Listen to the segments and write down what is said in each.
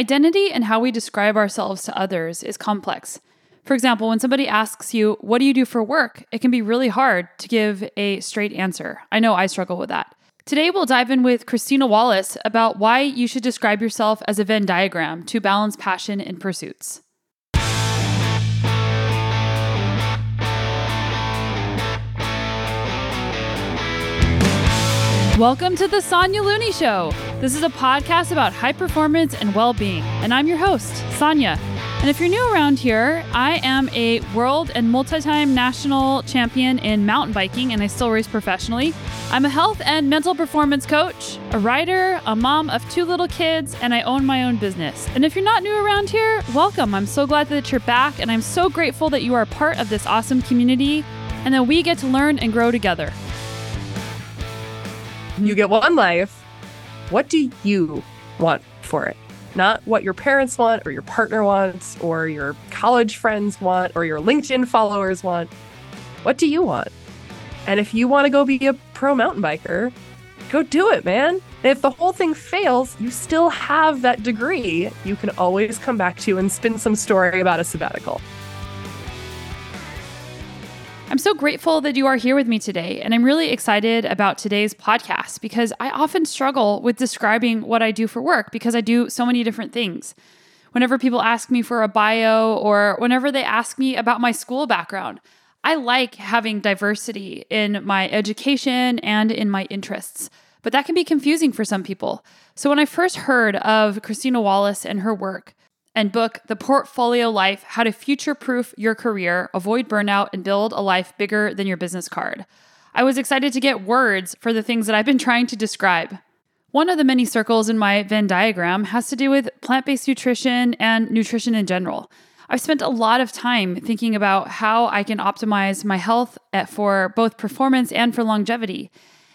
Identity and how we describe ourselves to others is complex. For example, when somebody asks you, What do you do for work? it can be really hard to give a straight answer. I know I struggle with that. Today, we'll dive in with Christina Wallace about why you should describe yourself as a Venn diagram to balance passion and pursuits. Welcome to the Sonya Looney Show. This is a podcast about high performance and well being, and I'm your host, Sonya. And if you're new around here, I am a world and multi time national champion in mountain biking, and I still race professionally. I'm a health and mental performance coach, a writer, a mom of two little kids, and I own my own business. And if you're not new around here, welcome. I'm so glad that you're back, and I'm so grateful that you are part of this awesome community and that we get to learn and grow together. You get one life. What do you want for it? not what your parents want or your partner wants or your college friends want or your LinkedIn followers want. What do you want? And if you want to go be a pro mountain biker, go do it, man. And if the whole thing fails, you still have that degree you can always come back to and spin some story about a sabbatical. I'm so grateful that you are here with me today, and I'm really excited about today's podcast because I often struggle with describing what I do for work because I do so many different things. Whenever people ask me for a bio or whenever they ask me about my school background, I like having diversity in my education and in my interests, but that can be confusing for some people. So when I first heard of Christina Wallace and her work, and book The Portfolio Life How to Future Proof Your Career, Avoid Burnout, and Build a Life Bigger Than Your Business Card. I was excited to get words for the things that I've been trying to describe. One of the many circles in my Venn diagram has to do with plant based nutrition and nutrition in general. I've spent a lot of time thinking about how I can optimize my health for both performance and for longevity.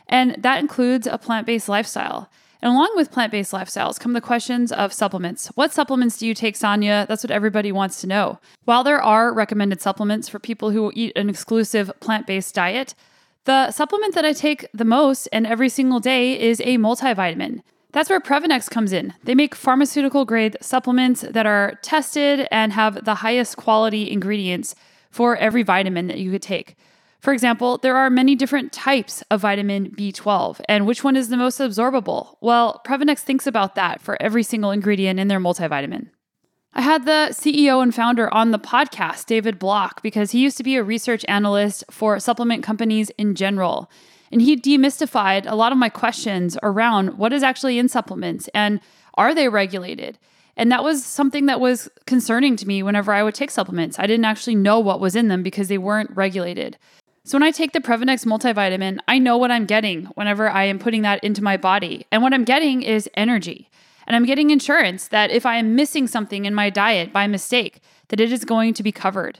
And that includes a plant based lifestyle. And along with plant based lifestyles come the questions of supplements. What supplements do you take, Sonya? That's what everybody wants to know. While there are recommended supplements for people who eat an exclusive plant based diet, the supplement that I take the most and every single day is a multivitamin. That's where Previnex comes in. They make pharmaceutical grade supplements that are tested and have the highest quality ingredients for every vitamin that you could take. For example, there are many different types of vitamin B12, and which one is the most absorbable? Well, Previnex thinks about that for every single ingredient in their multivitamin. I had the CEO and founder on the podcast, David Block, because he used to be a research analyst for supplement companies in general. And he demystified a lot of my questions around what is actually in supplements and are they regulated? And that was something that was concerning to me whenever I would take supplements. I didn't actually know what was in them because they weren't regulated. So when I take the Previnex multivitamin, I know what I'm getting whenever I am putting that into my body. And what I'm getting is energy. And I'm getting insurance that if I am missing something in my diet by mistake, that it is going to be covered.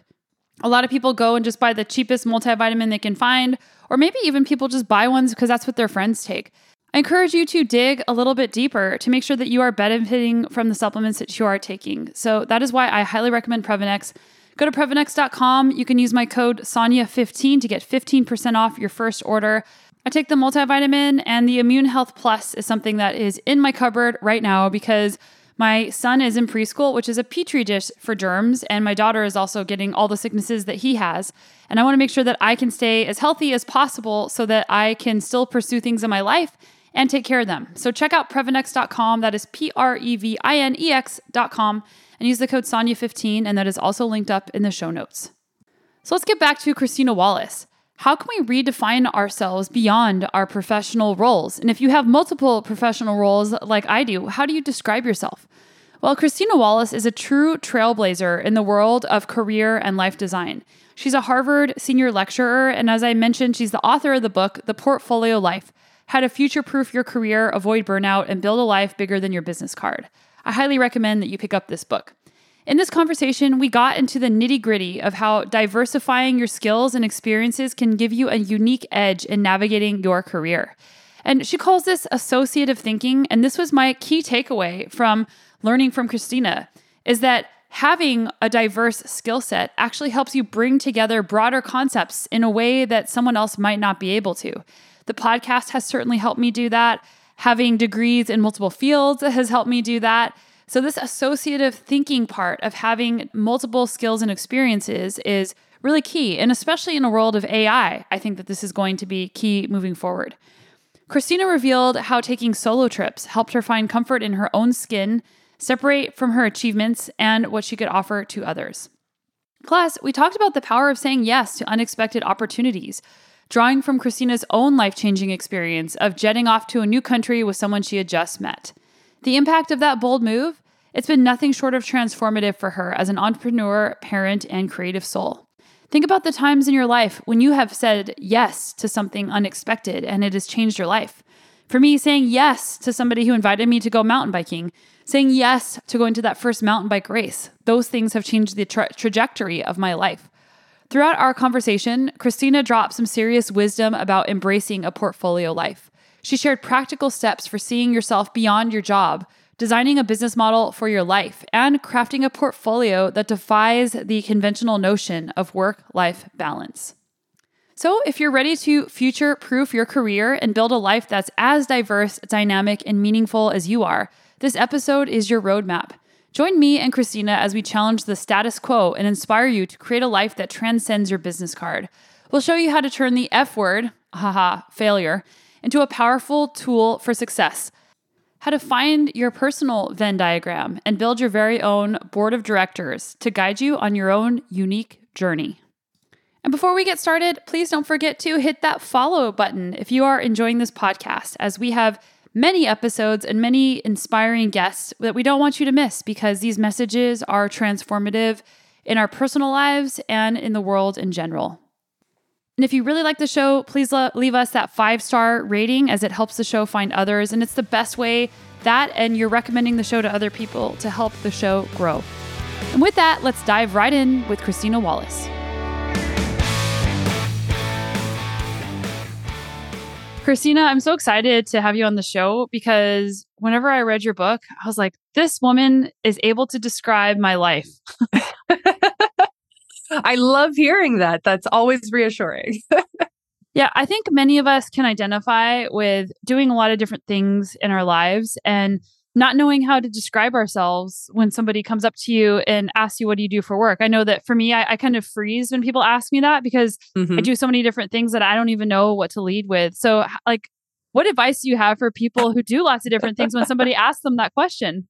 A lot of people go and just buy the cheapest multivitamin they can find, or maybe even people just buy ones because that's what their friends take. I encourage you to dig a little bit deeper to make sure that you are benefiting from the supplements that you are taking. So that is why I highly recommend Previnex. Go to Previnex.com. You can use my code Sonya15 to get 15% off your first order. I take the multivitamin, and the Immune Health Plus is something that is in my cupboard right now because my son is in preschool, which is a petri dish for germs, and my daughter is also getting all the sicknesses that he has. And I want to make sure that I can stay as healthy as possible so that I can still pursue things in my life and take care of them. So check out Previnex.com. That is P R E V I N E X.com and use the code Sonya15, and that is also linked up in the show notes. So let's get back to Christina Wallace. How can we redefine ourselves beyond our professional roles? And if you have multiple professional roles like I do, how do you describe yourself? Well, Christina Wallace is a true trailblazer in the world of career and life design. She's a Harvard senior lecturer, and as I mentioned, she's the author of the book, The Portfolio Life How to Future Proof Your Career, Avoid Burnout, and Build a Life Bigger Than Your Business Card. I highly recommend that you pick up this book. In this conversation, we got into the nitty gritty of how diversifying your skills and experiences can give you a unique edge in navigating your career. And she calls this associative thinking. And this was my key takeaway from learning from Christina is that having a diverse skill set actually helps you bring together broader concepts in a way that someone else might not be able to. The podcast has certainly helped me do that. Having degrees in multiple fields has helped me do that. So, this associative thinking part of having multiple skills and experiences is really key. And especially in a world of AI, I think that this is going to be key moving forward. Christina revealed how taking solo trips helped her find comfort in her own skin, separate from her achievements, and what she could offer to others. Plus, we talked about the power of saying yes to unexpected opportunities, drawing from Christina's own life changing experience of jetting off to a new country with someone she had just met. The impact of that bold move? It's been nothing short of transformative for her as an entrepreneur, parent, and creative soul. Think about the times in your life when you have said yes to something unexpected and it has changed your life. For me, saying yes to somebody who invited me to go mountain biking, saying yes to going to that first mountain bike race, those things have changed the tra- trajectory of my life. Throughout our conversation, Christina dropped some serious wisdom about embracing a portfolio life. She shared practical steps for seeing yourself beyond your job, designing a business model for your life, and crafting a portfolio that defies the conventional notion of work life balance. So, if you're ready to future proof your career and build a life that's as diverse, dynamic, and meaningful as you are, this episode is your roadmap. Join me and Christina as we challenge the status quo and inspire you to create a life that transcends your business card. We'll show you how to turn the F word, haha, failure, into a powerful tool for success. How to find your personal Venn diagram and build your very own board of directors to guide you on your own unique journey. And before we get started, please don't forget to hit that follow button if you are enjoying this podcast, as we have many episodes and many inspiring guests that we don't want you to miss because these messages are transformative in our personal lives and in the world in general. And if you really like the show, please leave us that five star rating as it helps the show find others. And it's the best way that and you're recommending the show to other people to help the show grow. And with that, let's dive right in with Christina Wallace. Christina, I'm so excited to have you on the show because whenever I read your book, I was like, this woman is able to describe my life. I love hearing that. That's always reassuring. yeah, I think many of us can identify with doing a lot of different things in our lives and not knowing how to describe ourselves when somebody comes up to you and asks you, What do you do for work? I know that for me, I, I kind of freeze when people ask me that because mm-hmm. I do so many different things that I don't even know what to lead with. So, like, what advice do you have for people who do lots of different things when somebody asks them that question?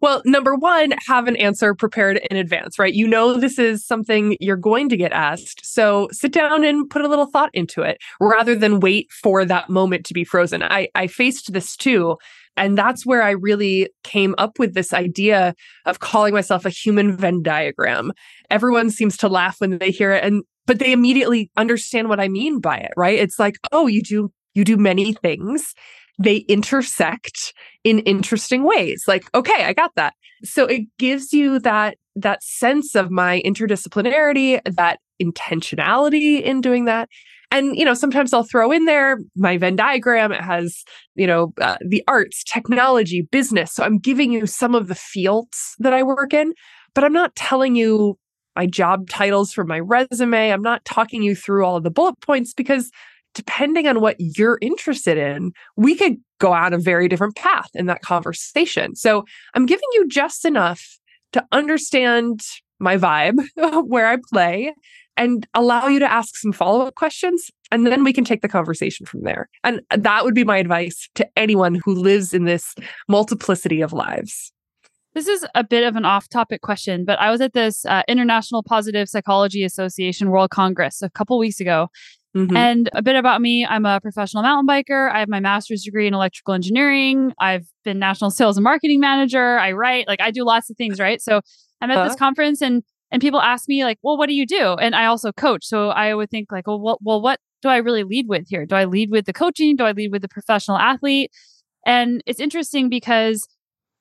Well, number one, have an answer prepared in advance, right? You know, this is something you're going to get asked. So sit down and put a little thought into it rather than wait for that moment to be frozen. I, I faced this too. And that's where I really came up with this idea of calling myself a human Venn diagram. Everyone seems to laugh when they hear it and but they immediately understand what I mean by it, right? It's like, oh, you do you do many things they intersect in interesting ways. Like, okay, I got that. So it gives you that that sense of my interdisciplinarity, that intentionality in doing that. And you know, sometimes I'll throw in there my Venn diagram. It has you know uh, the arts, technology, business. So I'm giving you some of the fields that I work in, but I'm not telling you my job titles for my resume. I'm not talking you through all of the bullet points because depending on what you're interested in, we could go on a very different path in that conversation. So I'm giving you just enough to understand my vibe, where I play, and allow you to ask some follow up questions. And then we can take the conversation from there. And that would be my advice to anyone who lives in this multiplicity of lives. This is a bit of an off topic question, but I was at this uh, International Positive Psychology Association World Congress a couple weeks ago. Mm-hmm. And a bit about me I'm a professional mountain biker. I have my master's degree in electrical engineering. I've been national sales and marketing manager. I write, like, I do lots of things, right? So I'm at uh this conference and and people ask me like, well, what do you do? And I also coach. So I would think like, well, well, well, what do I really lead with here? Do I lead with the coaching? Do I lead with the professional athlete? And it's interesting because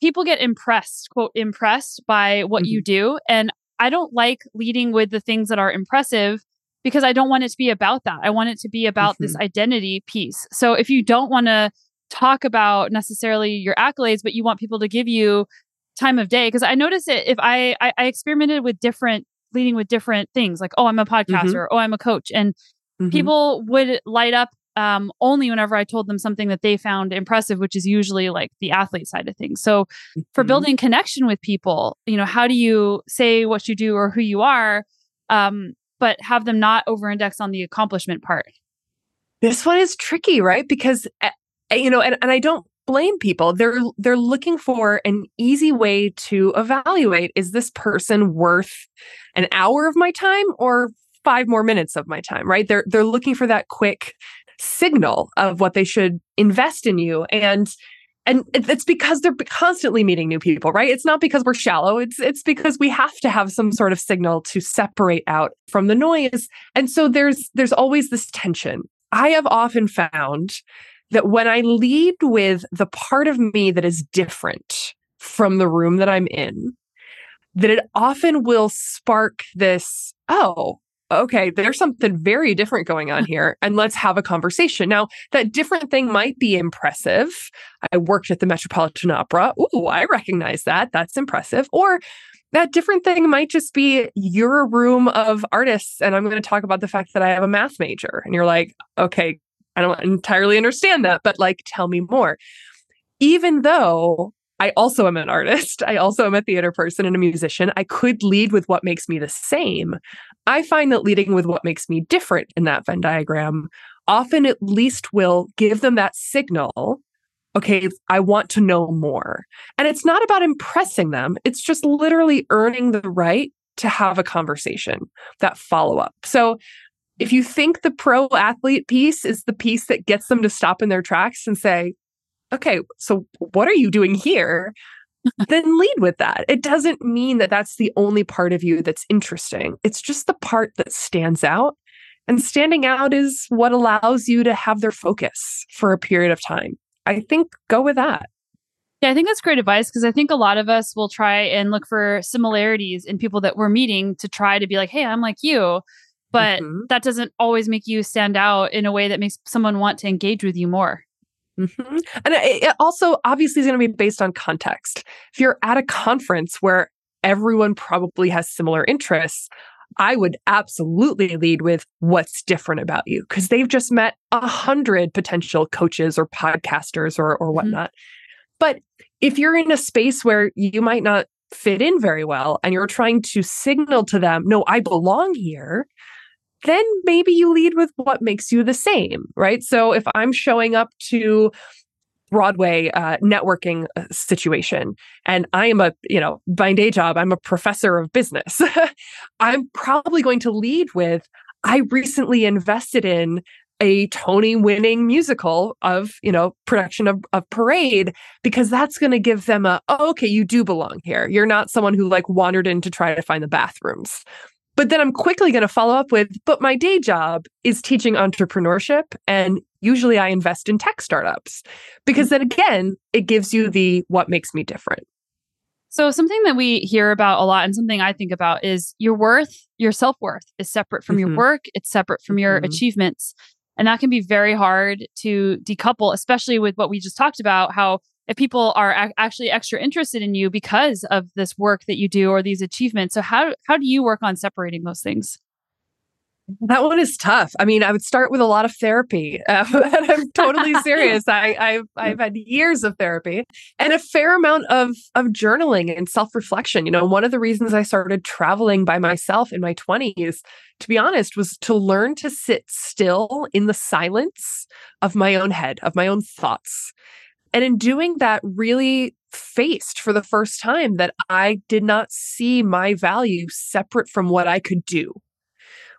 people get impressed, quote, impressed by what mm-hmm. you do. And I don't like leading with the things that are impressive because I don't want it to be about that. I want it to be about mm-hmm. this identity piece. So if you don't want to talk about necessarily your accolades, but you want people to give you time of day, because I notice it if I, I, I experimented with different leading with different things like oh i'm a mm-hmm. podcaster mm-hmm. oh i'm a coach and mm-hmm. people would light up um, only whenever I told them something that they found impressive, which is usually like the athlete side of things. So mm-hmm. for building connection with people, you know, how do you say what you do or who you are, um, but have them not over index on the accomplishment part? This one is tricky, right? Because eh, eh, you know, and, and I don't blame people. They're they're looking for an easy way to evaluate is this person worth an hour of my time or 5 more minutes of my time, right? They're they're looking for that quick signal of what they should invest in you. And and it's because they're constantly meeting new people right? It's not because we're shallow. It's it's because we have to have some sort of signal to separate out from the noise. And so there's there's always this tension. I have often found that when I lead with the part of me that is different from the room that I'm in, that it often will spark this, oh, okay, there's something very different going on here, and let's have a conversation. Now, that different thing might be impressive. I worked at the Metropolitan Opera. Ooh, I recognize that. That's impressive. Or that different thing might just be your room of artists, and I'm going to talk about the fact that I have a math major. And you're like, okay, I don't entirely understand that, but like, tell me more. Even though I also am an artist, I also am a theater person and a musician, I could lead with what makes me the same. I find that leading with what makes me different in that Venn diagram often at least will give them that signal okay, I want to know more. And it's not about impressing them, it's just literally earning the right to have a conversation, that follow up. So if you think the pro athlete piece is the piece that gets them to stop in their tracks and say, okay, so what are you doing here? then lead with that. It doesn't mean that that's the only part of you that's interesting. It's just the part that stands out. And standing out is what allows you to have their focus for a period of time. I think go with that. Yeah, I think that's great advice because I think a lot of us will try and look for similarities in people that we're meeting to try to be like, hey, I'm like you but mm-hmm. that doesn't always make you stand out in a way that makes someone want to engage with you more. Mm-hmm. And it also obviously is going to be based on context. If you're at a conference where everyone probably has similar interests, I would absolutely lead with what's different about you because they've just met a hundred potential coaches or podcasters or, or mm-hmm. whatnot. Mm-hmm. But if you're in a space where you might not fit in very well and you're trying to signal to them, no, I belong here, then maybe you lead with what makes you the same, right? So if I'm showing up to Broadway uh, networking uh, situation. And I am a, you know, by day job, I'm a professor of business. I'm probably going to lead with I recently invested in a Tony winning musical of, you know, production of, of Parade, because that's going to give them a, oh, okay, you do belong here. You're not someone who like wandered in to try to find the bathrooms. But then I'm quickly going to follow up with, but my day job is teaching entrepreneurship. And usually I invest in tech startups because then again, it gives you the what makes me different. So, something that we hear about a lot and something I think about is your worth, your self worth is separate from mm-hmm. your work, it's separate from your mm-hmm. achievements. And that can be very hard to decouple, especially with what we just talked about how if people are a- actually extra interested in you because of this work that you do or these achievements. So how how do you work on separating those things? That one is tough. I mean, I would start with a lot of therapy. Uh, I'm totally serious. I, I've I've had years of therapy and a fair amount of of journaling and self reflection. You know, one of the reasons I started traveling by myself in my 20s, to be honest, was to learn to sit still in the silence of my own head, of my own thoughts, and in doing that, really faced for the first time that I did not see my value separate from what I could do,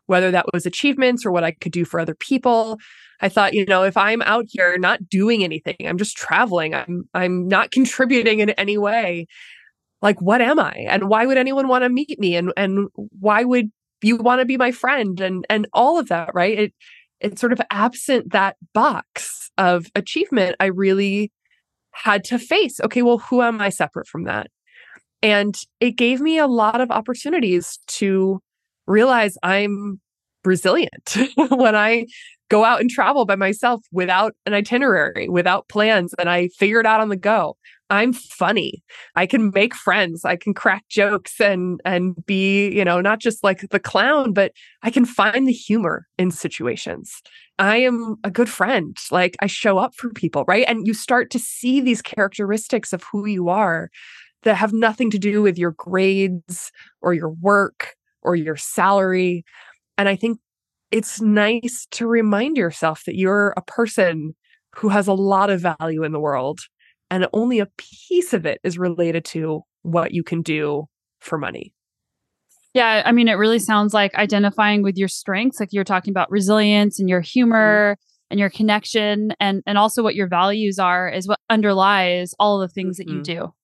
whether that was achievements or what I could do for other people. I thought, you know, if I'm out here not doing anything, I'm just traveling, I'm I'm not contributing in any way. Like what am I? And why would anyone want to meet me? And and why would you want to be my friend? And and all of that, right? It it's sort of absent that box of achievement. I really had to face okay, well, who am I separate from that? And it gave me a lot of opportunities to realize I'm resilient, when I go out and travel by myself without an itinerary, without plans, and I figure it out on the go. I'm funny. I can make friends. I can crack jokes and and be, you know, not just like the clown, but I can find the humor in situations. I am a good friend. Like I show up for people, right? And you start to see these characteristics of who you are that have nothing to do with your grades or your work or your salary. And I think it's nice to remind yourself that you're a person who has a lot of value in the world and only a piece of it is related to what you can do for money. Yeah, I mean, it really sounds like identifying with your strengths, like you're talking about resilience and your mm-hmm. humor mm-hmm. and your connection, and and also what your values are is what underlies all the things mm-hmm. that you mm-hmm. do.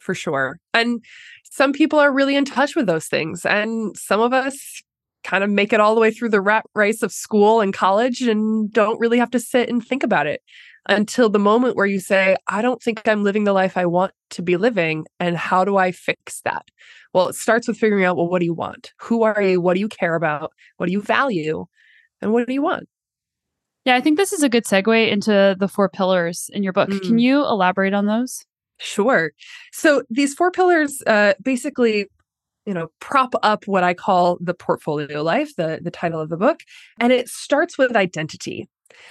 For sure, and some people are really in touch with those things, and some of us kind of make it all the way through the rat race of school and college and don't really have to sit and think about it until the moment where you say, I don't think I'm living the life I want to be living. And how do I fix that? Well, it starts with figuring out, well, what do you want? Who are you? What do you care about? What do you value? And what do you want? Yeah, I think this is a good segue into the four pillars in your book. Mm. Can you elaborate on those? Sure. So these four pillars uh, basically you know prop up what i call the portfolio life the the title of the book and it starts with identity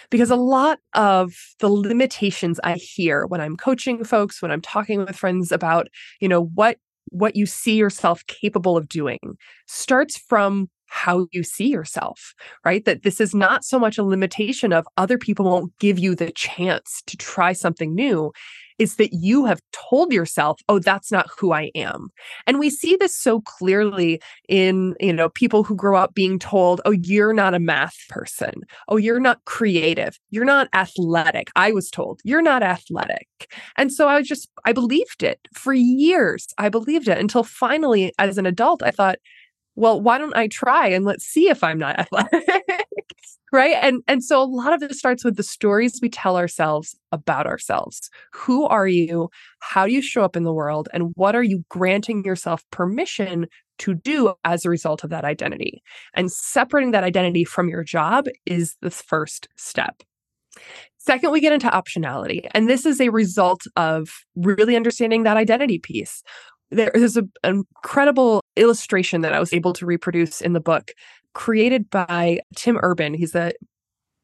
because a lot of the limitations I hear when I'm coaching folks, when I'm talking with friends about, you know, what what you see yourself capable of doing starts from how you see yourself, right? That this is not so much a limitation of other people won't give you the chance to try something new is that you have told yourself, oh, that's not who I am. And we see this so clearly in, you know, people who grow up being told, oh, you're not a math person. Oh, you're not creative. You're not athletic. I was told you're not athletic. And so I just, I believed it for years. I believed it until finally, as an adult, I thought, well, why don't I try and let's see if I'm not athletic? Right? And and so a lot of it starts with the stories we tell ourselves about ourselves. Who are you? How do you show up in the world? And what are you granting yourself permission to do as a result of that identity? And separating that identity from your job is the first step. Second, we get into optionality. And this is a result of really understanding that identity piece. There is an incredible illustration that I was able to reproduce in the book created by Tim Urban. He's a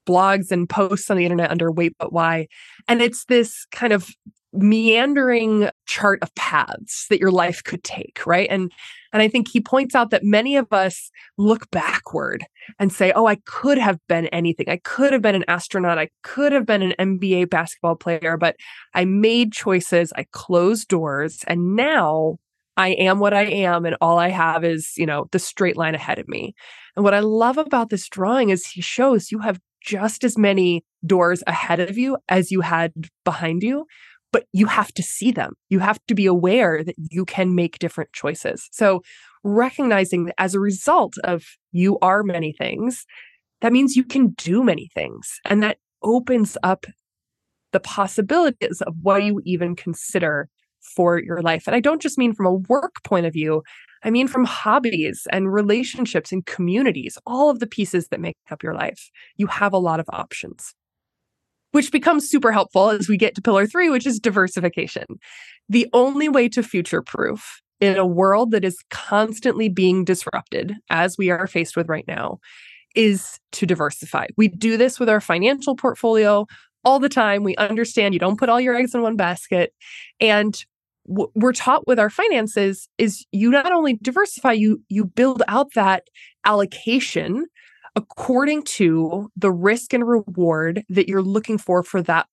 blogs and posts on the internet under Wait But Why. And it's this kind of meandering chart of paths that your life could take, right? And and I think he points out that many of us look backward and say, "Oh, I could have been anything. I could have been an astronaut. I could have been an NBA basketball player, but I made choices, I closed doors, and now I am what I am and all I have is, you know, the straight line ahead of me." And what I love about this drawing is he shows you have just as many doors ahead of you as you had behind you, but you have to see them. You have to be aware that you can make different choices. So, recognizing that as a result of you are many things, that means you can do many things. And that opens up the possibilities of what you even consider for your life. And I don't just mean from a work point of view, I mean, from hobbies and relationships and communities, all of the pieces that make up your life, you have a lot of options, which becomes super helpful as we get to pillar three, which is diversification. The only way to future proof in a world that is constantly being disrupted, as we are faced with right now, is to diversify. We do this with our financial portfolio all the time. We understand you don't put all your eggs in one basket. And we're taught with our finances is you not only diversify you you build out that allocation according to the risk and reward that you're looking for for that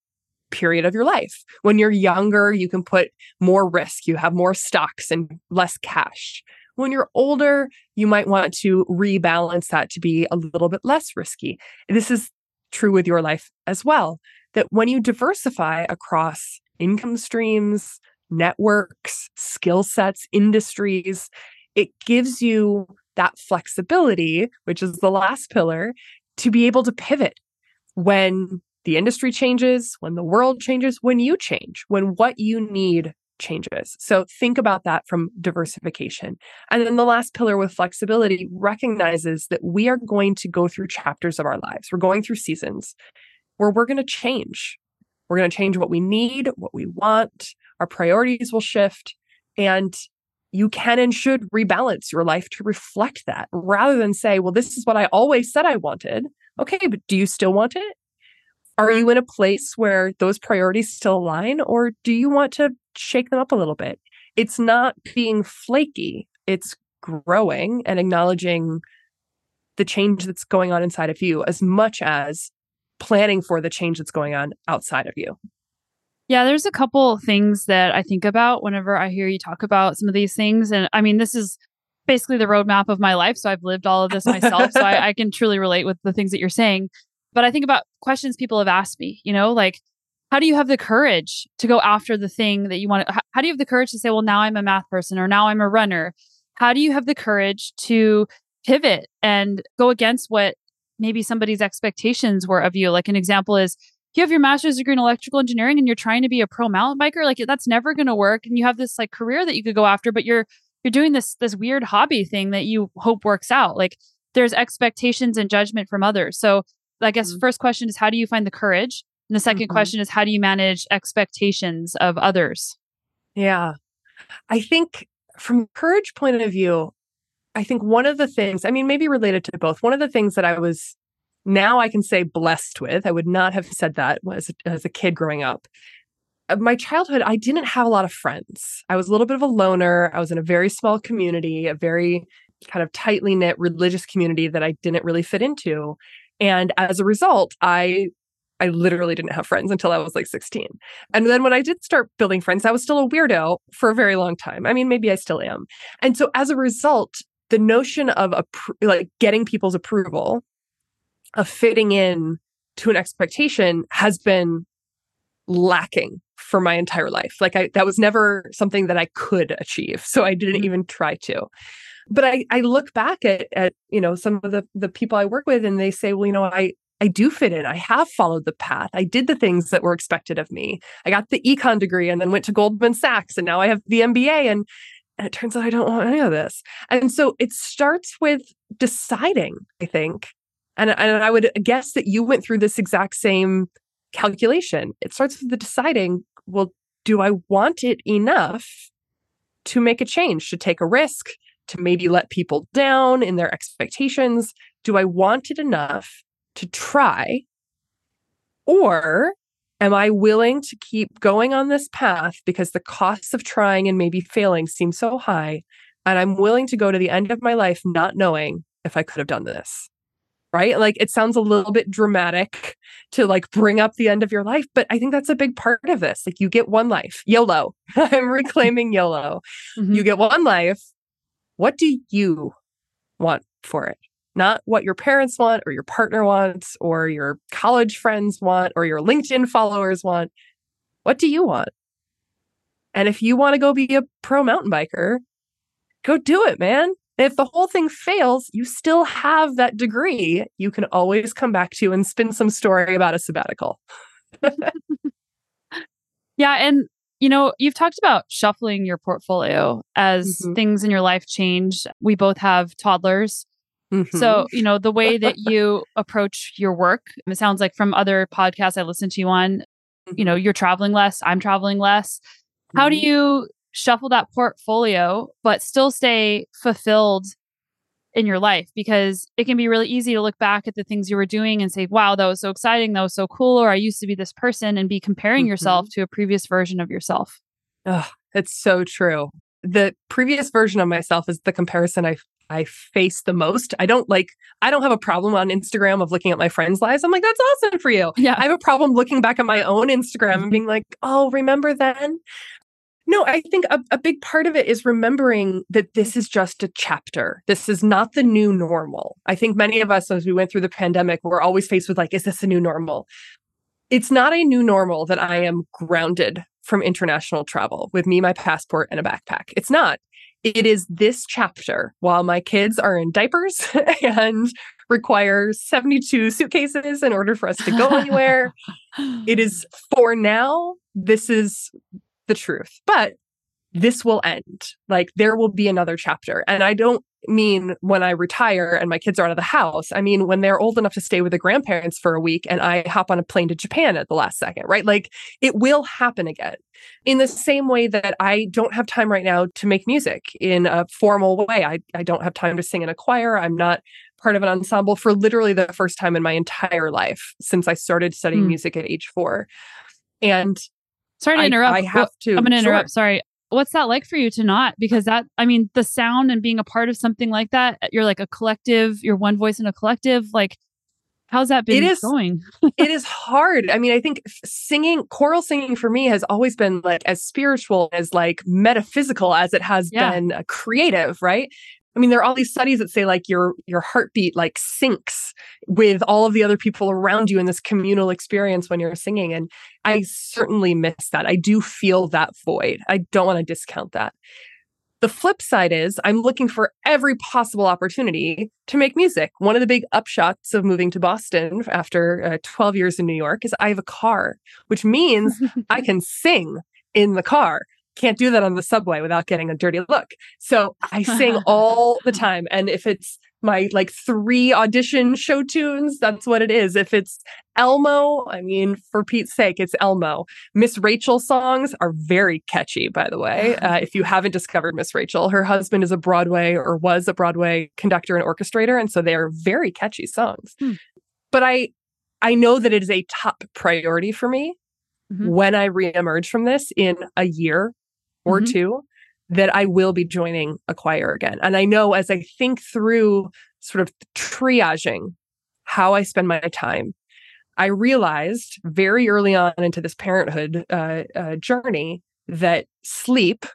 period of your life when you're younger you can put more risk you have more stocks and less cash when you're older you might want to rebalance that to be a little bit less risky this is true with your life as well that when you diversify across income streams networks, skill sets, industries. It gives you that flexibility, which is the last pillar, to be able to pivot when the industry changes, when the world changes, when you change, when what you need changes. So think about that from diversification. And then the last pillar with flexibility recognizes that we are going to go through chapters of our lives. We're going through seasons where we're going to change. We're going to change what we need, what we want, our priorities will shift. And you can and should rebalance your life to reflect that rather than say, well, this is what I always said I wanted. Okay, but do you still want it? Are mm-hmm. you in a place where those priorities still align, or do you want to shake them up a little bit? It's not being flaky, it's growing and acknowledging the change that's going on inside of you as much as planning for the change that's going on outside of you. Yeah, there's a couple things that I think about whenever I hear you talk about some of these things. And I mean, this is basically the roadmap of my life. So I've lived all of this myself. so I, I, can truly relate with the things that you're saying. But I think about questions people have asked me, you know, like, how do you have the courage to go after the thing that you want? How, how do you have the courage to say, well, now I'm a math person or now I'm a runner? How do you have the courage to pivot and go against what maybe somebody's expectations were of you? Like an example is, you have your master's degree in electrical engineering and you're trying to be a pro mountain biker like that's never going to work and you have this like career that you could go after but you're you're doing this this weird hobby thing that you hope works out like there's expectations and judgment from others so I guess mm-hmm. first question is how do you find the courage? And the 2nd mm-hmm. question is how do you manage expectations of others? Yeah. I think from courage point of view, I think one of the things, I mean, maybe related to both, one of the things that I was now I can say blessed with, I would not have said that as, as a kid growing up. My childhood, I didn't have a lot of friends. I was a little bit of a loner. I was in a very small community, a very kind of tightly knit religious community that I didn't really fit into. And as a result, I I literally didn't have friends until I was like 16. And then when I did start building friends, I was still a weirdo for a very long time. I mean, maybe I still am. And so as a result, the notion of a like getting people's approval, of fitting in to an expectation has been lacking for my entire life. Like I that was never something that I could achieve. So I didn't mm-hmm. even try to but I, I look back at, at, you know, some of the, the people I work with and they say, well, you know, I, I do fit in. I have followed the path. I did the things that were expected of me. I got the econ degree and then went to Goldman Sachs and now I have the MBA and, and it turns out I don't want any of this. And so it starts with deciding, I think. And, and I would guess that you went through this exact same calculation. It starts with the deciding, well, do I want it enough to make a change, to take a risk, to maybe let people down in their expectations? Do I want it enough to try? Or am I willing to keep going on this path because the costs of trying and maybe failing seem so high? And I'm willing to go to the end of my life not knowing if I could have done this. Right. Like it sounds a little bit dramatic to like bring up the end of your life, but I think that's a big part of this. Like you get one life, YOLO. I'm reclaiming YOLO. Mm-hmm. You get one life what do you want for it? Not what your parents want or your partner wants or your college friends want or your LinkedIn followers want. What do you want? And if you want to go be a pro mountain biker, go do it, man. If the whole thing fails, you still have that degree you can always come back to and spin some story about a sabbatical. yeah. And you know, you've talked about shuffling your portfolio as mm-hmm. things in your life change. We both have toddlers. Mm-hmm. So, you know, the way that you approach your work, it sounds like from other podcasts I listen to you on, you know, mm-hmm. you're traveling less, I'm traveling less. How do mm-hmm. you shuffle that portfolio, but still stay fulfilled in your life because it can be really easy to look back at the things you were doing and say, wow, that was so exciting. That was so cool. Or I used to be this person and be comparing mm-hmm. yourself to a previous version of yourself. Oh, it's so true. The previous version of myself is the comparison I I face the most. I don't like I don't have a problem on Instagram of looking at my friends' lives. I'm like, that's awesome for you. Yeah. I have a problem looking back at my own Instagram and mm-hmm. being like, oh, remember then? No, I think a, a big part of it is remembering that this is just a chapter. This is not the new normal. I think many of us, as we went through the pandemic, we're always faced with like, is this a new normal? It's not a new normal that I am grounded from international travel with me, my passport, and a backpack. It's not. It is this chapter while my kids are in diapers and require 72 suitcases in order for us to go anywhere. it is for now, this is the truth. But this will end. Like there will be another chapter. And I don't mean when I retire and my kids are out of the house. I mean when they're old enough to stay with the grandparents for a week and I hop on a plane to Japan at the last second, right? Like it will happen again. In the same way that I don't have time right now to make music in a formal way. I, I don't have time to sing in a choir. I'm not part of an ensemble for literally the first time in my entire life since I started studying mm. music at age four. And sorry to interrupt. I, I have to. I'm going to interrupt. Sure. Sorry what's that like for you to not because that i mean the sound and being a part of something like that you're like a collective you're one voice in a collective like how's that been it is, going it is hard i mean i think singing choral singing for me has always been like as spiritual as like metaphysical as it has yeah. been uh, creative right I mean, there are all these studies that say like your your heartbeat like syncs with all of the other people around you in this communal experience when you're singing. And I certainly miss that. I do feel that void. I don't want to discount that. The flip side is I'm looking for every possible opportunity to make music. One of the big upshots of moving to Boston after uh, 12 years in New York is I have a car, which means I can sing in the car can't do that on the subway without getting a dirty look. So I sing all the time. And if it's my like three audition show tunes, that's what it is. If it's Elmo, I mean, for Pete's sake, it's Elmo. Miss Rachel songs are very catchy, by the way. Uh, if you haven't discovered Miss Rachel, her husband is a Broadway or was a Broadway conductor and orchestrator. And so they are very catchy songs. Hmm. But I, I know that it is a top priority for me mm-hmm. when I reemerge from this in a year or mm-hmm. two that I will be joining a choir again. And I know as I think through sort of triaging how I spend my time, I realized very early on into this parenthood uh, uh, journey that sleep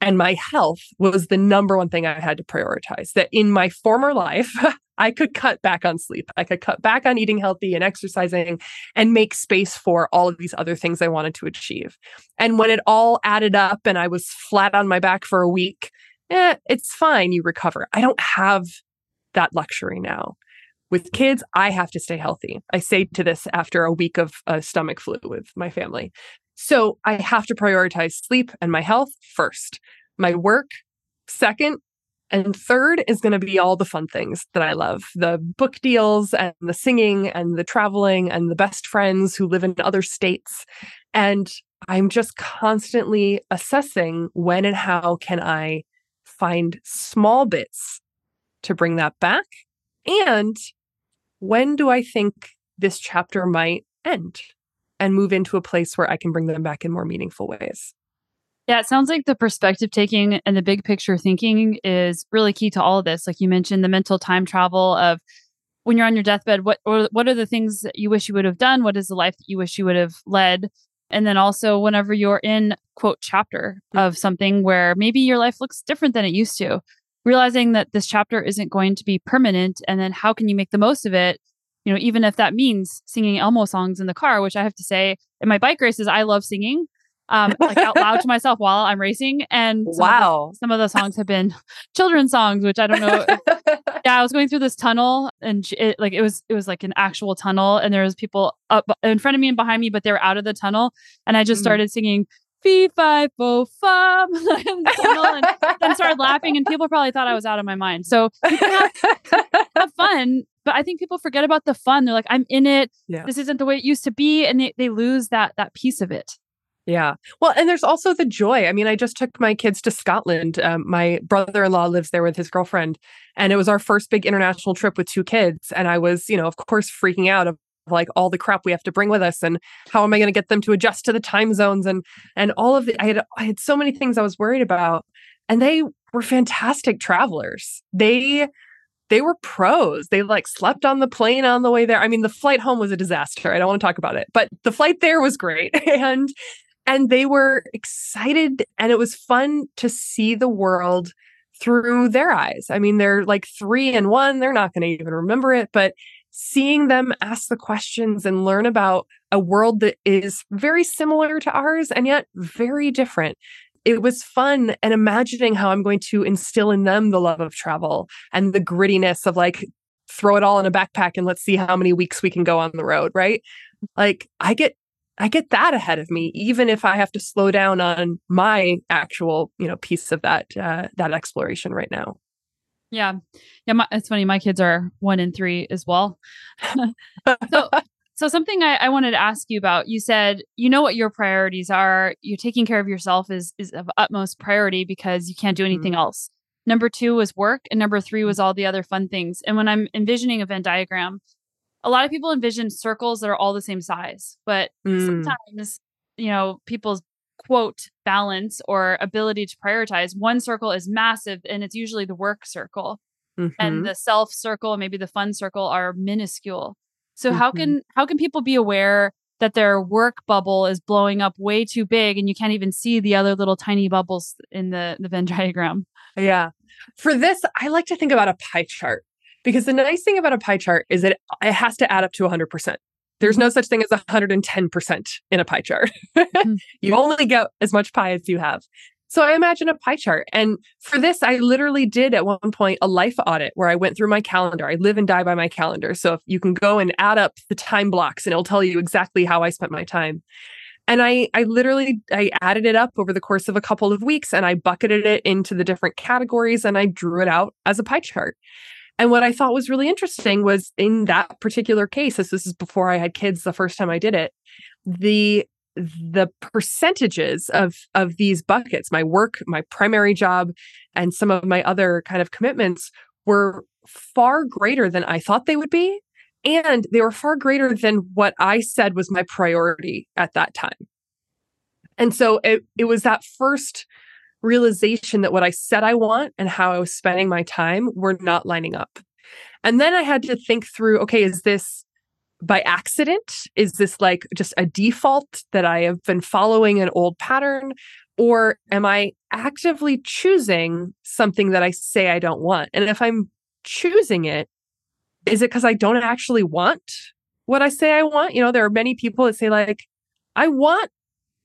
and my health was the number one thing I had to prioritize. That in my former life, I could cut back on sleep. I could cut back on eating healthy and exercising and make space for all of these other things I wanted to achieve. And when it all added up and I was flat on my back for a week, eh, it's fine. You recover. I don't have that luxury now. With kids, I have to stay healthy. I say to this after a week of uh, stomach flu with my family. So I have to prioritize sleep and my health first, my work second, and third is going to be all the fun things that I love the book deals and the singing and the traveling and the best friends who live in other states. And I'm just constantly assessing when and how can I find small bits to bring that back? And when do I think this chapter might end and move into a place where I can bring them back in more meaningful ways? Yeah, it sounds like the perspective taking and the big picture thinking is really key to all of this. Like you mentioned, the mental time travel of when you're on your deathbed, what what are the things that you wish you would have done? What is the life that you wish you would have led? And then also whenever you're in quote chapter of something where maybe your life looks different than it used to, realizing that this chapter isn't going to be permanent, and then how can you make the most of it? You know, even if that means singing Elmo songs in the car, which I have to say, in my bike races, I love singing um, like out loud to myself while I'm racing. And some wow, of the, some of the songs have been children's songs, which I don't know. Yeah, I was going through this tunnel, and it like it was it was like an actual tunnel, and there was people up in front of me and behind me, but they were out of the tunnel, and I just mm. started singing fee fi fo fum and then started laughing and people probably thought I was out of my mind. So have, have, fun, but I think people forget about the fun. They're like, I'm in it. Yeah. This isn't the way it used to be. And they, they lose that that piece of it. Yeah. Well, and there's also the joy. I mean, I just took my kids to Scotland. Um, my brother in law lives there with his girlfriend, and it was our first big international trip with two kids. And I was, you know, of course, freaking out of like all the crap we have to bring with us and how am i going to get them to adjust to the time zones and and all of the i had i had so many things i was worried about and they were fantastic travelers they they were pros. They like slept on the plane on the way there. I mean, the flight home was a disaster. I don't want to talk about it, but the flight there was great. And and they were excited and it was fun to see the world through their eyes. I mean, they're like three and one, they're not going to even remember it, but seeing them ask the questions and learn about a world that is very similar to ours and yet very different. It was fun and imagining how I'm going to instill in them the love of travel and the grittiness of like, throw it all in a backpack and let's see how many weeks we can go on the road, right? Like, I get I get that ahead of me, even if I have to slow down on my actual, you know, piece of that uh, that exploration right now. Yeah, yeah. My, it's funny. My kids are one and three as well. so, so something I, I wanted to ask you about. You said you know what your priorities are. You're taking care of yourself is is of utmost priority because you can't do mm-hmm. anything mm-hmm. else. Number two was work, and number three was all the other fun things. And when I'm envisioning a Venn diagram, a lot of people envision circles that are all the same size, but mm. sometimes, you know, people's quote balance or ability to prioritize, one circle is massive and it's usually the work circle. Mm-hmm. And the self circle, maybe the fun circle are minuscule. So mm-hmm. how can how can people be aware that their work bubble is blowing up way too big and you can't even see the other little tiny bubbles in the the Venn diagram? Yeah. For this, I like to think about a pie chart. Because the nice thing about a pie chart is that it has to add up to 100%. There's no such thing as 110% in a pie chart. mm-hmm. You only get as much pie as you have. So I imagine a pie chart. And for this, I literally did at one point a life audit where I went through my calendar. I live and die by my calendar. So if you can go and add up the time blocks and it'll tell you exactly how I spent my time. And I I literally I added it up over the course of a couple of weeks and I bucketed it into the different categories and I drew it out as a pie chart. And what I thought was really interesting was in that particular case, this, this is before I had kids the first time I did it, the the percentages of of these buckets, my work, my primary job, and some of my other kind of commitments were far greater than I thought they would be. And they were far greater than what I said was my priority at that time. And so it, it was that first realization that what I said I want and how I was spending my time were not lining up. And then I had to think through okay, is this by accident? Is this like just a default that I have been following an old pattern? Or am I actively choosing something that I say I don't want? And if I'm choosing it, is it because I don't actually want what I say I want? You know, there are many people that say, like, I want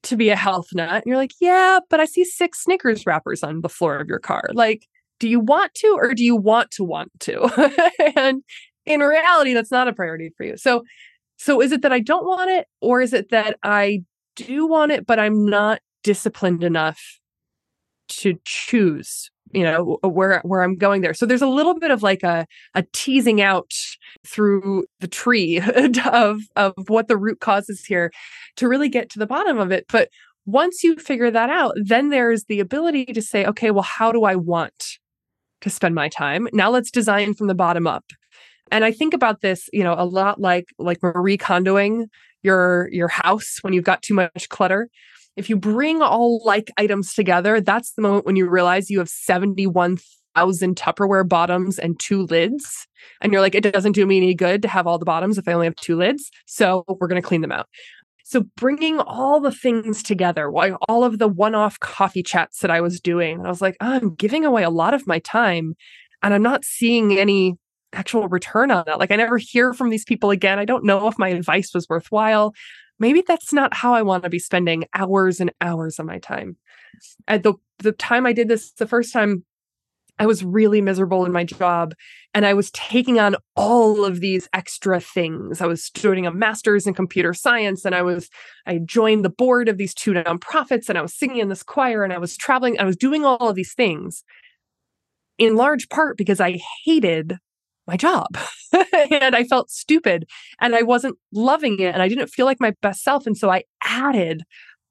to be a health nut. And you're like, yeah, but I see six Snickers wrappers on the floor of your car. Like, do you want to or do you want to want to? and in reality, that's not a priority for you. So, so is it that I don't want it or is it that I do want it, but I'm not disciplined enough to choose you know uh, where where i'm going there. So there's a little bit of like a a teasing out through the tree of of what the root causes here to really get to the bottom of it. But once you figure that out then there's the ability to say okay well how do i want to spend my time? Now let's design from the bottom up. And i think about this you know a lot like like marie kondoing your your house when you've got too much clutter if you bring all like items together, that's the moment when you realize you have 71,000 Tupperware bottoms and two lids. And you're like, it doesn't do me any good to have all the bottoms if I only have two lids. So we're going to clean them out. So bringing all the things together, all of the one-off coffee chats that I was doing, I was like, oh, I'm giving away a lot of my time and I'm not seeing any actual return on that. Like I never hear from these people again. I don't know if my advice was worthwhile maybe that's not how I want to be spending hours and hours of my time. At the the time I did this the first time, I was really miserable in my job and I was taking on all of these extra things. I was doing a master's in computer science and I was I joined the board of these two nonprofits and I was singing in this choir and I was traveling I was doing all of these things in large part because I hated my job and I felt stupid and I wasn't loving it and I didn't feel like my best self. And so I added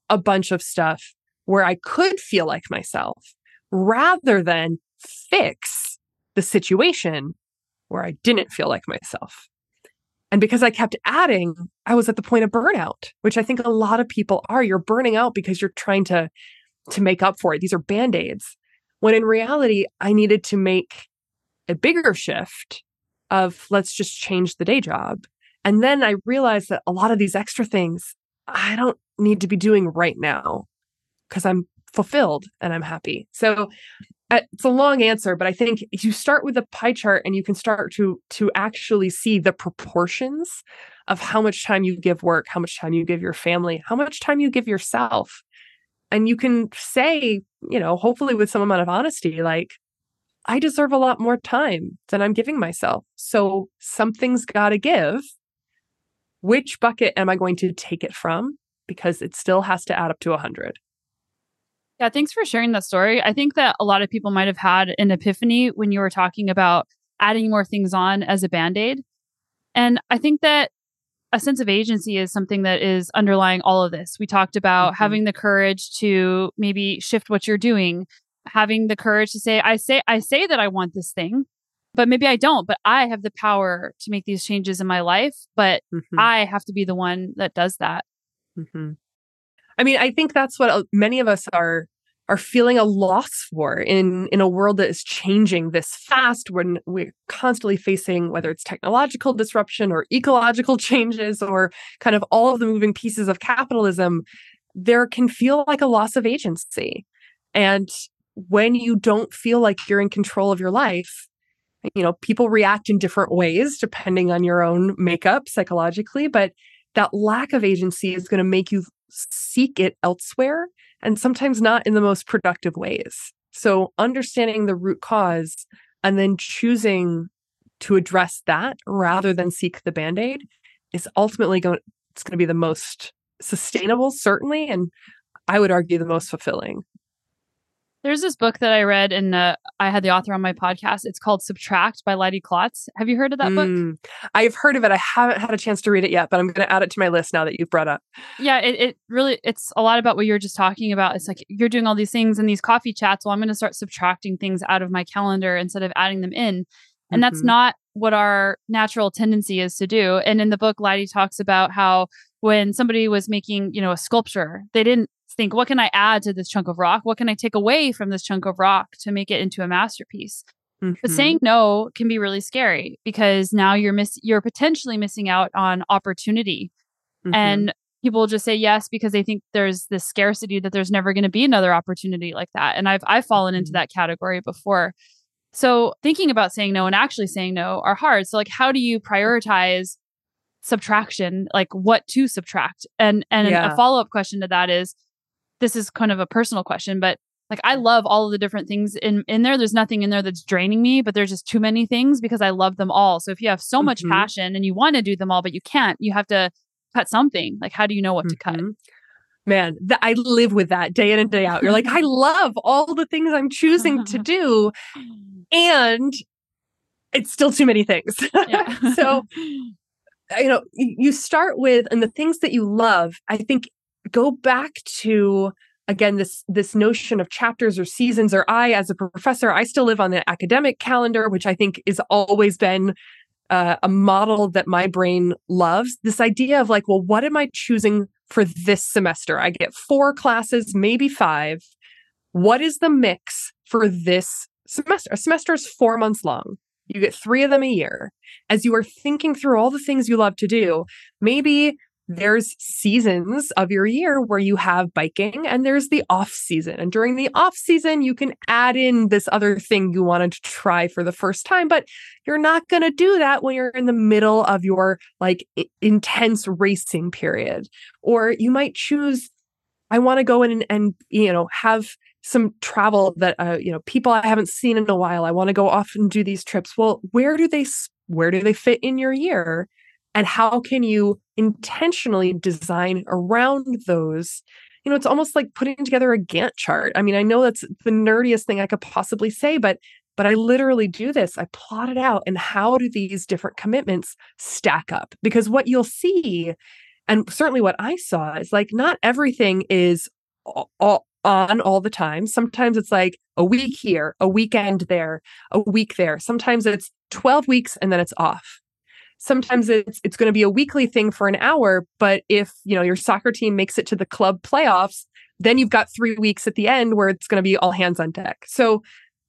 a bunch of stuff where I could feel like myself rather than fix the situation where I didn't feel like myself. And because I kept adding, I was at the point of burnout, which I think a lot of people are. You're burning out because you're trying to to make up for it. These are band-aids. When in reality, I needed to make a bigger shift of let's just change the day job. And then I realized that a lot of these extra things I don't need to be doing right now because I'm fulfilled and I'm happy. So uh, it's a long answer, but I think you start with a pie chart and you can start to to actually see the proportions of how much time you give work, how much time you give your family, how much time you give yourself. And you can say, you know, hopefully with some amount of honesty, like, I deserve a lot more time than I'm giving myself. So something's got to give. Which bucket am I going to take it from? because it still has to add up to 100. Yeah, thanks for sharing that story. I think that a lot of people might have had an epiphany when you were talking about adding more things on as a band aid. And I think that a sense of agency is something that is underlying all of this. We talked about mm-hmm. having the courage to maybe shift what you're doing, having the courage to say, I say, I say that I want this thing, but maybe I don't, but I have the power to make these changes in my life, but mm-hmm. I have to be the one that does that. Mm-hmm. I mean, I think that's what uh, many of us are are feeling a loss for in in a world that is changing this fast when we're constantly facing whether it's technological disruption or ecological changes or kind of all of the moving pieces of capitalism there can feel like a loss of agency and when you don't feel like you're in control of your life you know people react in different ways depending on your own makeup psychologically but that lack of agency is going to make you seek it elsewhere and sometimes not in the most productive ways. So, understanding the root cause and then choosing to address that rather than seek the band aid is ultimately going it's going to be the most sustainable certainly and I would argue the most fulfilling. There's this book that I read, and uh, I had the author on my podcast. It's called Subtract by Leidy Klotz. Have you heard of that mm, book? I've heard of it. I haven't had a chance to read it yet, but I'm going to add it to my list now that you've brought up. Yeah, it, it really it's a lot about what you were just talking about. It's like you're doing all these things in these coffee chats. Well, I'm going to start subtracting things out of my calendar instead of adding them in, and mm-hmm. that's not what our natural tendency is to do. And in the book, Leidy talks about how when somebody was making, you know, a sculpture, they didn't think, what can I add to this chunk of rock? What can I take away from this chunk of rock to make it into a masterpiece? Mm-hmm. But saying no can be really scary because now you're miss you're potentially missing out on opportunity. Mm-hmm. And people just say yes because they think there's this scarcity that there's never going to be another opportunity like that. And I've I've fallen into mm-hmm. that category before. So thinking about saying no and actually saying no are hard. So like how do you prioritize subtraction, like what to subtract? And and yeah. a follow-up question to that is this is kind of a personal question, but like I love all of the different things in in there. There's nothing in there that's draining me, but there's just too many things because I love them all. So if you have so much mm-hmm. passion and you want to do them all, but you can't, you have to cut something. Like how do you know what mm-hmm. to cut? Mm-hmm. Man, th- I live with that day in and day out. You're like, I love all the things I'm choosing to do, and it's still too many things. so you know you start with and the things that you love i think go back to again this this notion of chapters or seasons or i as a professor i still live on the academic calendar which i think is always been uh, a model that my brain loves. This idea of like well what am i choosing for this semester? I get four classes maybe five. What is the mix for this semester? A semester is four months long. You get three of them a year. As you are thinking through all the things you love to do maybe there's seasons of your year where you have biking and there's the off season. And during the off season, you can add in this other thing you wanted to try for the first time, but you're not going to do that when you're in the middle of your like intense racing period. Or you might choose, I want to go in and, and, you know, have some travel that, uh, you know, people I haven't seen in a while. I want to go off and do these trips. Well, where do they, where do they fit in your year? And how can you intentionally design around those? You know it's almost like putting together a gantt chart. I mean i know that's the nerdiest thing i could possibly say but but i literally do this. I plot it out and how do these different commitments stack up? Because what you'll see and certainly what i saw is like not everything is all, all on all the time. Sometimes it's like a week here a weekend there a week there. Sometimes it's 12 weeks and then it's off sometimes it's it's going to be a weekly thing for an hour but if you know your soccer team makes it to the club playoffs then you've got 3 weeks at the end where it's going to be all hands on deck. So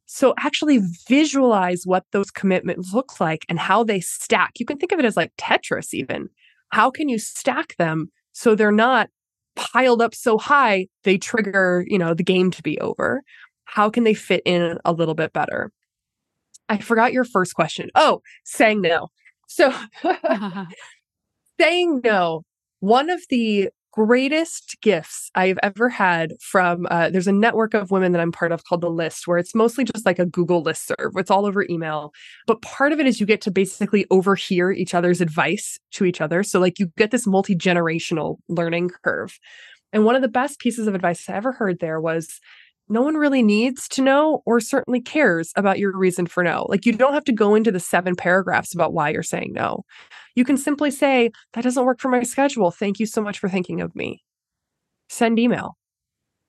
so actually visualize what those commitments look like and how they stack. You can think of it as like tetris even. How can you stack them so they're not piled up so high they trigger you know the game to be over? How can they fit in a little bit better? I forgot your first question. Oh, saying no. So saying no, one of the greatest gifts I've ever had from uh, there's a network of women that I'm part of called The List, where it's mostly just like a Google list serve. It's all over email. But part of it is you get to basically overhear each other's advice to each other. So, like, you get this multi generational learning curve. And one of the best pieces of advice I ever heard there was no one really needs to know or certainly cares about your reason for no. Like, you don't have to go into the seven paragraphs about why you're saying no. You can simply say, That doesn't work for my schedule. Thank you so much for thinking of me. Send email.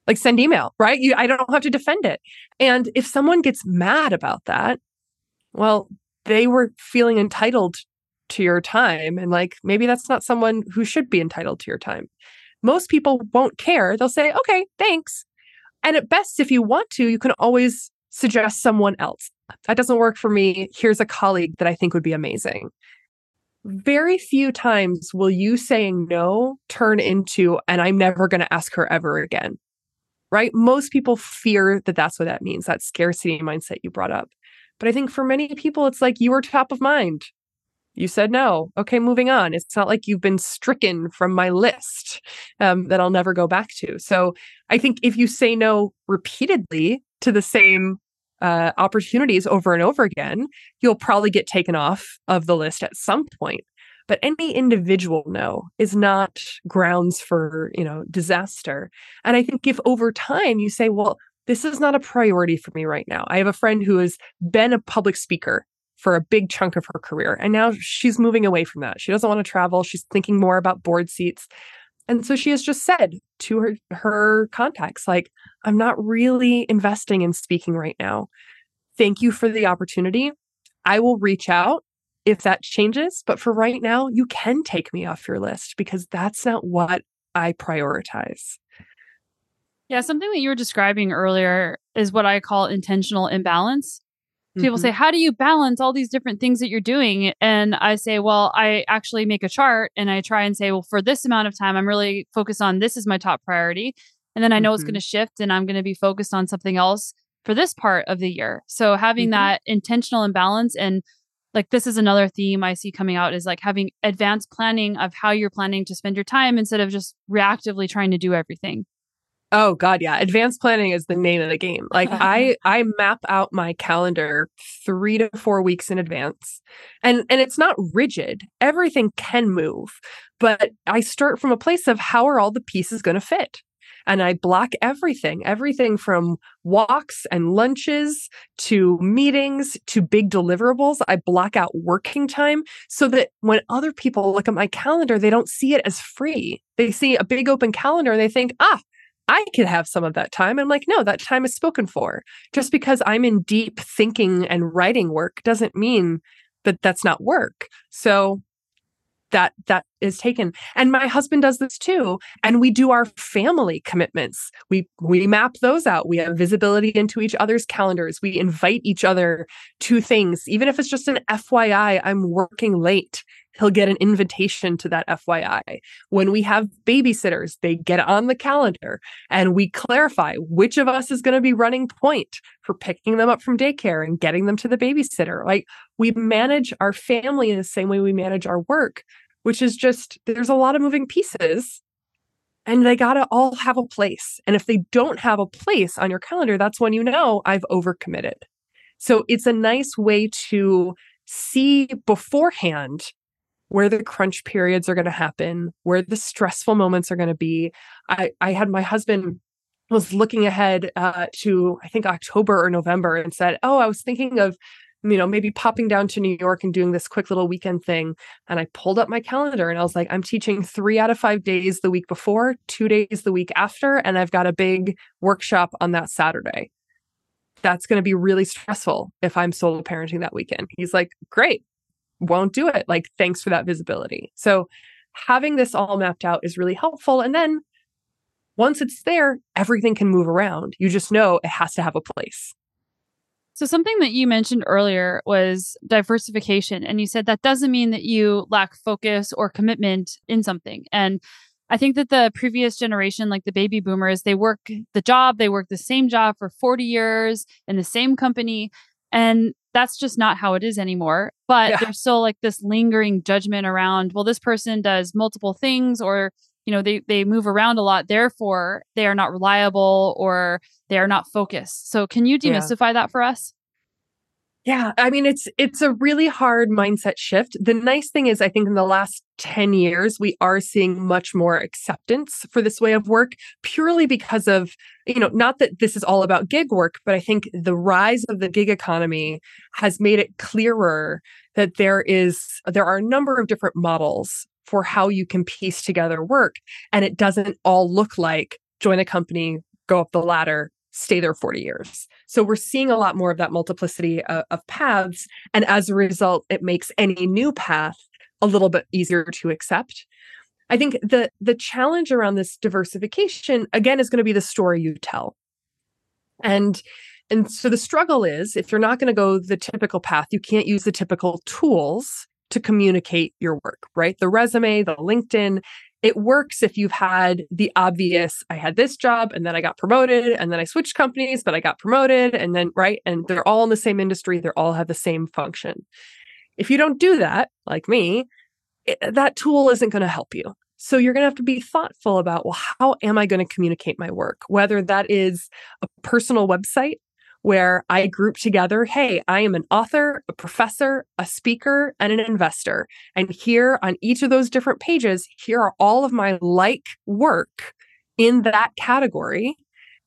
Like, send email, right? You, I don't have to defend it. And if someone gets mad about that, well, they were feeling entitled to your time. And like, maybe that's not someone who should be entitled to your time. Most people won't care. They'll say, okay, thanks. And at best, if you want to, you can always suggest someone else. That doesn't work for me. Here's a colleague that I think would be amazing. Very few times will you saying no turn into, and I'm never going to ask her ever again. Right? Most people fear that that's what that means, that scarcity mindset you brought up. But I think for many people, it's like you were top of mind. You said no. Okay, moving on. It's not like you've been stricken from my list um, that I'll never go back to. So I think if you say no repeatedly to the same uh, opportunities over and over again, you'll probably get taken off of the list at some point. But any individual no is not grounds for, you know, disaster. And I think if over time you say, well, this is not a priority for me right now. I have a friend who has been a public speaker for a big chunk of her career. And now she's moving away from that. She doesn't want to travel. She's thinking more about board seats. And so she has just said to her her contacts like I'm not really investing in speaking right now. Thank you for the opportunity. I will reach out if that changes, but for right now you can take me off your list because that's not what I prioritize. Yeah, something that you were describing earlier is what I call intentional imbalance. People mm-hmm. say, How do you balance all these different things that you're doing? And I say, Well, I actually make a chart and I try and say, Well, for this amount of time, I'm really focused on this is my top priority. And then I know mm-hmm. it's going to shift and I'm going to be focused on something else for this part of the year. So having mm-hmm. that intentional imbalance and like this is another theme I see coming out is like having advanced planning of how you're planning to spend your time instead of just reactively trying to do everything. Oh god, yeah. Advanced planning is the name of the game. Like I I map out my calendar 3 to 4 weeks in advance. And and it's not rigid. Everything can move, but I start from a place of how are all the pieces going to fit? And I block everything, everything from walks and lunches to meetings to big deliverables. I block out working time so that when other people look at my calendar, they don't see it as free. They see a big open calendar and they think, ah, I could have some of that time. I'm like, no, that time is spoken for. Just because I'm in deep thinking and writing work doesn't mean that that's not work. So that that is taken and my husband does this too and we do our family commitments we we map those out we have visibility into each other's calendars we invite each other to things even if it's just an FYI I'm working late he'll get an invitation to that FYI. When we have babysitters, they get on the calendar and we clarify which of us is going to be running point for picking them up from daycare and getting them to the babysitter. Like we manage our family in the same way we manage our work, which is just there's a lot of moving pieces and they got to all have a place. And if they don't have a place on your calendar, that's when you know I've overcommitted. So it's a nice way to see beforehand where the crunch periods are going to happen, where the stressful moments are going to be. I, I had my husband was looking ahead uh, to I think October or November and said, "Oh, I was thinking of." You know, maybe popping down to New York and doing this quick little weekend thing. And I pulled up my calendar and I was like, I'm teaching three out of five days the week before, two days the week after, and I've got a big workshop on that Saturday that's going to be really stressful if I'm solo parenting that weekend. He's like, great won't do it. Like, thanks for that visibility. So, having this all mapped out is really helpful. And then once it's there, everything can move around. You just know it has to have a place. So, something that you mentioned earlier was diversification. And you said that doesn't mean that you lack focus or commitment in something. And I think that the previous generation, like the baby boomers, they work the job, they work the same job for 40 years in the same company. And that's just not how it is anymore. But yeah. there's still like this lingering judgment around, well, this person does multiple things or you know they they move around a lot therefore they are not reliable or they are not focused so can you demystify yeah. that for us yeah, I mean it's it's a really hard mindset shift. The nice thing is I think in the last 10 years we are seeing much more acceptance for this way of work purely because of you know not that this is all about gig work, but I think the rise of the gig economy has made it clearer that there is there are a number of different models for how you can piece together work and it doesn't all look like join a company, go up the ladder, stay there 40 years. So we're seeing a lot more of that multiplicity of, of, paths. And as a result, it makes any new path a little bit easier to accept. I think the the challenge around this diversification again is going to be the story you tell. And and so the struggle is if you're not going to go the typical path, you can't use the typical tools to communicate your work, right? The resume, the LinkedIn, it works if you've had the obvious i had this job and then i got promoted and then i switched companies but i got promoted and then right and they're all in the same industry they all have the same function. If you don't do that like me it, that tool isn't going to help you. So you're going to have to be thoughtful about well how am i going to communicate my work? Whether that is a personal website where I group together, hey, I am an author, a professor, a speaker, and an investor. And here on each of those different pages, here are all of my like work in that category.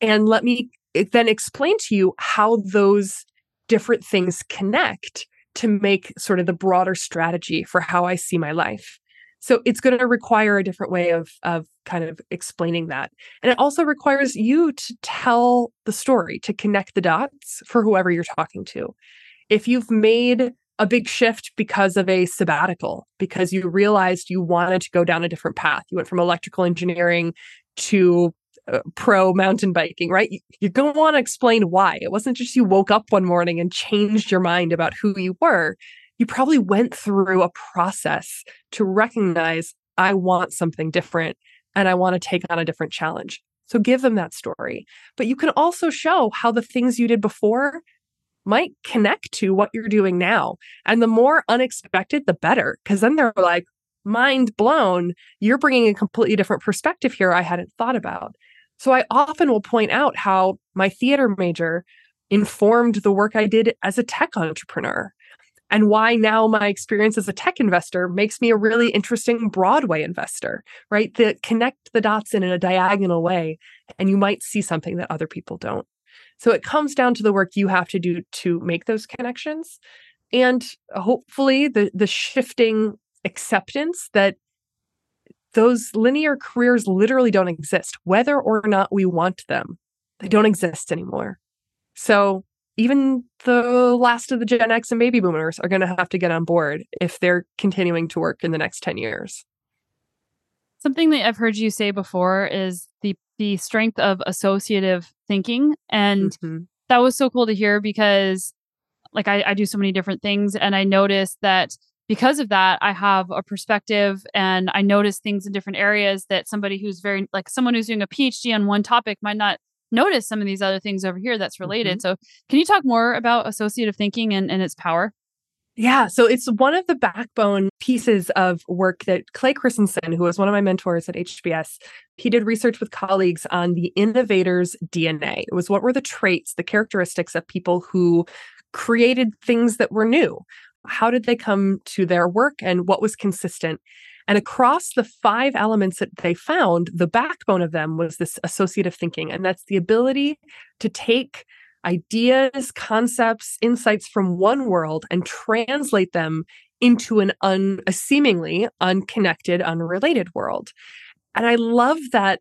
And let me eh, then explain to you how those different things connect to make sort of the broader strategy for how I see my life. So it's going to require a different way of of kind of explaining that. And it also requires you to tell the story, to connect the dots for whoever you're talking to. If you've made a big shift because of a sabbatical, because you realized you wanted to go down a different path, you went from electrical engineering to uh, pro mountain biking, right? You, you're going to want to explain why. It wasn't just you woke up one morning and changed your mind about who you were you probably went through a process to recognize I want something different and I want to take on a different challenge. So give them that story. But you can also show how the things you did before might connect to what you're doing now. And the more unexpected, the better. Because then they're like, mind blown, you're bringing a completely different perspective here I hadn't thought about. So I often will point out how my theater major informed the work I did as a tech entrepreneur and why now my experience as a tech investor makes me a really interesting Broadway investor, right? That connect the dots in a diagonal way, and you might see something that other people don't. So it comes down to the work you have to do to make those connections. And hopefully the the shifting acceptance that those linear careers literally don't exist, whether or not we want them. They don't exist anymore. So even the last of the Gen X and baby boomers are going to have to get on board if they're continuing to work in the next 10 years. Something that I've heard you say before is the the strength of associative thinking and mm-hmm. that was so cool to hear because like I, I do so many different things and I noticed that because of that I have a perspective and I notice things in different areas that somebody who's very like someone who's doing a PhD on one topic might not notice some of these other things over here that's related. Mm-hmm. So, can you talk more about associative thinking and, and its power? Yeah, so it's one of the backbone pieces of work that Clay Christensen, who was one of my mentors at HBS, he did research with colleagues on the innovator's DNA. It was what were the traits, the characteristics of people who created things that were new. How did they come to their work and what was consistent? And across the five elements that they found, the backbone of them was this associative thinking. And that's the ability to take ideas, concepts, insights from one world and translate them into an un, a seemingly unconnected, unrelated world. And I love that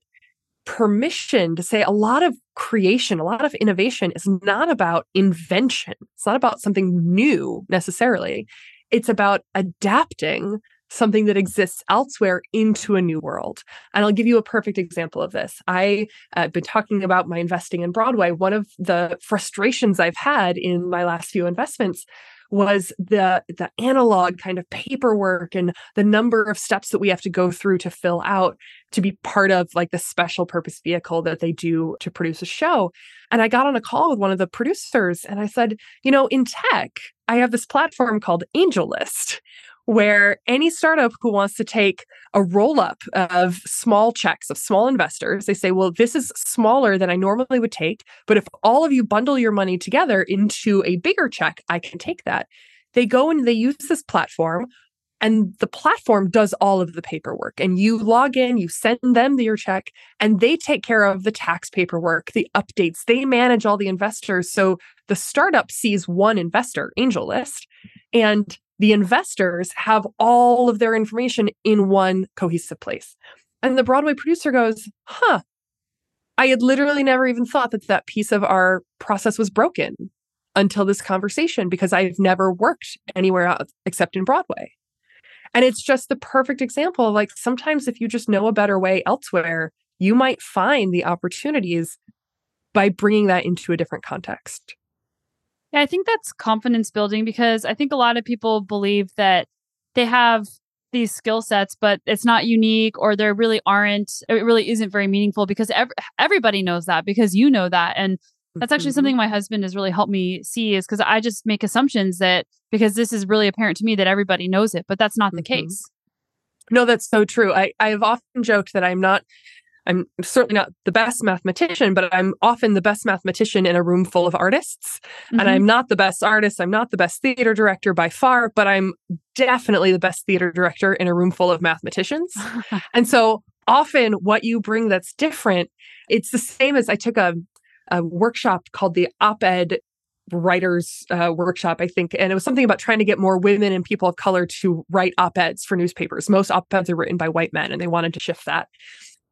permission to say a lot of creation, a lot of innovation is not about invention. It's not about something new necessarily. It's about adapting something that exists elsewhere into a new world. And I'll give you a perfect example of this. I've uh, been talking about my investing in Broadway. One of the frustrations I've had in my last few investments was the the analog kind of paperwork and the number of steps that we have to go through to fill out to be part of like the special purpose vehicle that they do to produce a show and i got on a call with one of the producers and i said you know in tech i have this platform called AngelList where any startup who wants to take a roll up of small checks of small investors, they say, well, this is smaller than I normally would take. But if all of you bundle your money together into a bigger check, I can take that. They go and they use this platform and the platform does all of the paperwork and you log in you send them your check and they take care of the tax paperwork the updates they manage all the investors so the startup sees one investor AngelList and the investors have all of their information in one cohesive place and the broadway producer goes huh i had literally never even thought that that piece of our process was broken until this conversation because i've never worked anywhere else except in broadway and it's just the perfect example of like sometimes if you just know a better way elsewhere, you might find the opportunities by bringing that into a different context. Yeah, I think that's confidence building because I think a lot of people believe that they have these skill sets, but it's not unique or there really aren't, it really isn't very meaningful because ev- everybody knows that because you know that. And that's actually mm-hmm. something my husband has really helped me see is because I just make assumptions that because this is really apparent to me that everybody knows it, but that's not the mm-hmm. case. No, that's so true. I, I have often joked that I'm not I'm certainly not the best mathematician, but I'm often the best mathematician in a room full of artists. Mm-hmm. And I'm not the best artist. I'm not the best theater director by far, but I'm definitely the best theater director in a room full of mathematicians. and so often what you bring that's different, it's the same as I took a a workshop called the Op Ed Writers uh, Workshop, I think. And it was something about trying to get more women and people of color to write op eds for newspapers. Most op eds are written by white men, and they wanted to shift that.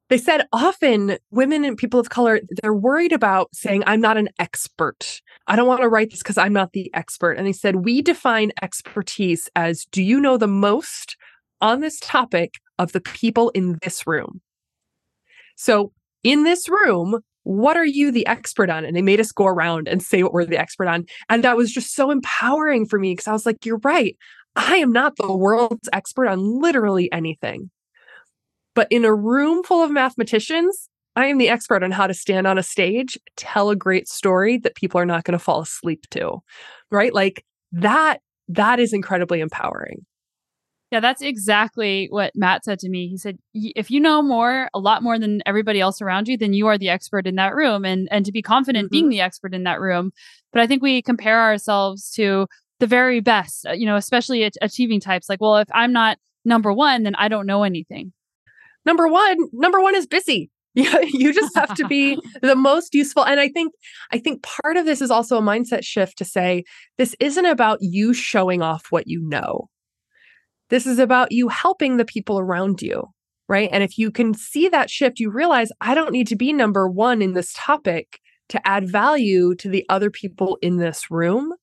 They said often women and people of color, they're worried about saying, I'm not an expert. I don't want to write this because I'm not the expert. And they said, we define expertise as do you know the most on this topic of the people in this room? So in this room, what are you the expert on? And they made us go around and say what we're the expert on. And that was just so empowering for me because I was like, you're right. I am not the world's expert on literally anything. But in a room full of mathematicians, I am the expert on how to stand on a stage, tell a great story that people are not going to fall asleep to. Right? Like that that is incredibly empowering. Yeah, that's exactly what Matt said to me. He said, "If you know more, a lot more than everybody else around you, then you are the expert in that room, and and to be confident mm-hmm. being the expert in that room." But I think we compare ourselves to the very best, uh, you know, especially achieving types. Like, well, if I'm not number one, then I don't know anything. Number one, number one is busy. you just have to be the most useful and i think i think part of this is also a mindset shift to say this isn't about you showing off what you know this is about you helping the people around you, right? And if you can see that shift, you realize I don't need to be number one in this topic to add value to the other people in this room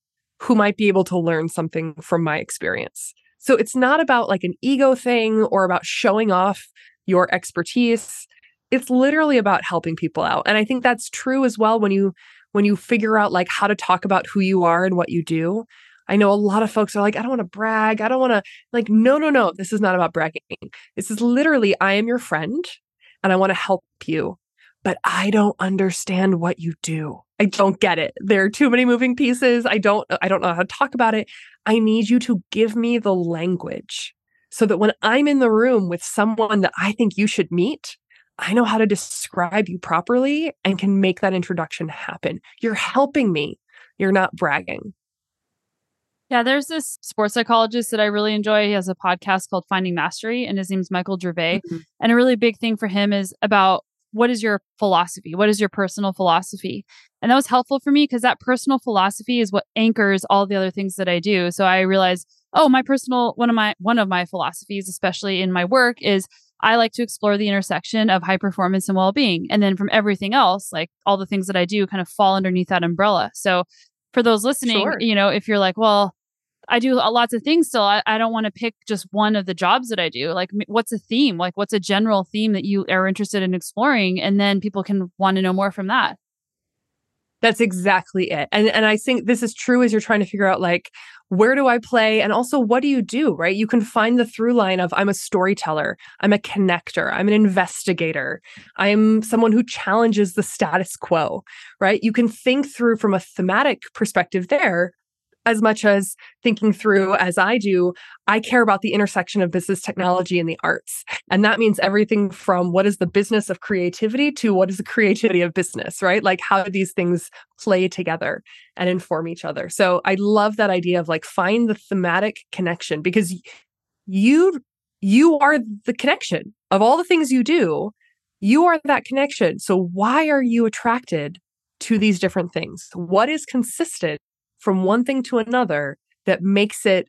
who might be able to learn something from my experience. So it's not about like an ego thing or about showing off your expertise. It's literally about helping people out. And I think that's true as well when you when you figure out like how to talk about who you are and what you do. I know a lot of folks are like, I don't want to brag. I don't want to, like, no, no, no. This is not about bragging. This is literally, I am your friend and I want to help you, but I don't understand what you do. I don't get it. There are too many moving pieces. I don't, I don't know how to talk about it. I need you to give me the language so that when I'm in the room with someone that I think you should meet, I know how to describe you properly and can make that introduction happen. You're helping me. You're not bragging. Yeah, there's this sports psychologist that I really enjoy. He has a podcast called Finding Mastery, and his name's Michael Gervais. Mm-hmm. And a really big thing for him is about what is your philosophy? What is your personal philosophy? And that was helpful for me because that personal philosophy is what anchors all the other things that I do. So I realized, oh, my personal one of my one of my philosophies, especially in my work, is I like to explore the intersection of high performance and well-being. And then from everything else, like all the things that I do kind of fall underneath that umbrella. So for those listening, sure. you know, if you're like, well, I do lots of things still. I, I don't want to pick just one of the jobs that I do. Like, what's a theme? Like, what's a general theme that you are interested in exploring? And then people can want to know more from that. That's exactly it. And and I think this is true as you're trying to figure out like where do I play and also what do you do, right? You can find the through line of I'm a storyteller, I'm a connector, I'm an investigator, I'm someone who challenges the status quo, right? You can think through from a thematic perspective there as much as thinking through as I do, I care about the intersection of business technology and the arts. And that means everything from what is the business of creativity to what is the creativity of business, right? Like how do these things play together and inform each other? So I love that idea of like find the thematic connection because you you are the connection of all the things you do. You are that connection. So why are you attracted to these different things? What is consistent from one thing to another that makes it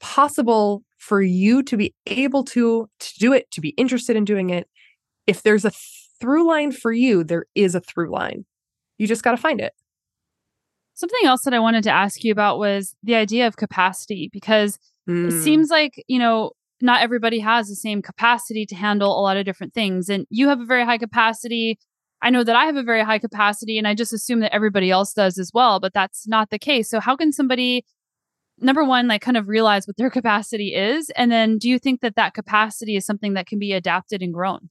possible for you to be able to to do it to be interested in doing it. If there's a through line for you there is a through line. You just got to find it. Something else that i wanted to ask you about was the idea of capacity because mm. it seems like you know not everybody has the same capacity to handle a lot of different things and you have a very high capacity I know that I have a very high capacity and I just assume that everybody else does as well, but that's not the case. So, how can somebody, number one, like kind of realize what their capacity is? And then, do you think that that capacity is something that can be adapted and grown?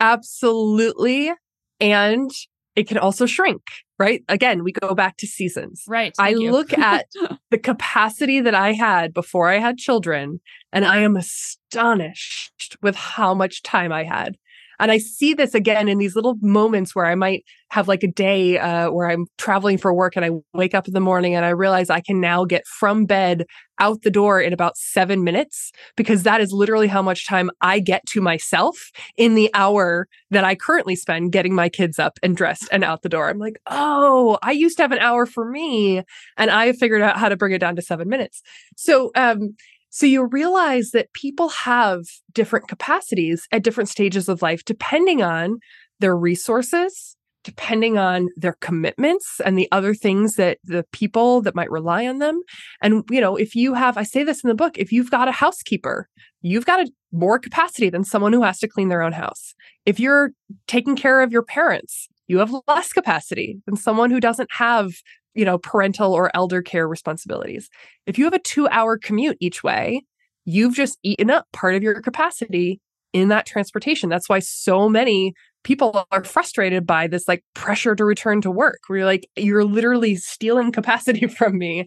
Absolutely. And it can also shrink, right? Again, we go back to seasons. Right. I you. look at the capacity that I had before I had children, and I am astonished with how much time I had. And I see this again in these little moments where I might have like a day uh, where I'm traveling for work and I wake up in the morning and I realize I can now get from bed out the door in about seven minutes because that is literally how much time I get to myself in the hour that I currently spend getting my kids up and dressed and out the door. I'm like, oh, I used to have an hour for me and I figured out how to bring it down to seven minutes. So, um, so you realize that people have different capacities at different stages of life, depending on their resources, depending on their commitments and the other things that the people that might rely on them. And, you know, if you have, I say this in the book, if you've got a housekeeper, you've got a more capacity than someone who has to clean their own house. If you're taking care of your parents, you have less capacity than someone who doesn't have you know, parental or elder care responsibilities. If you have a two hour commute each way, you've just eaten up part of your capacity in that transportation. That's why so many people are frustrated by this like pressure to return to work where you're like, you're literally stealing capacity from me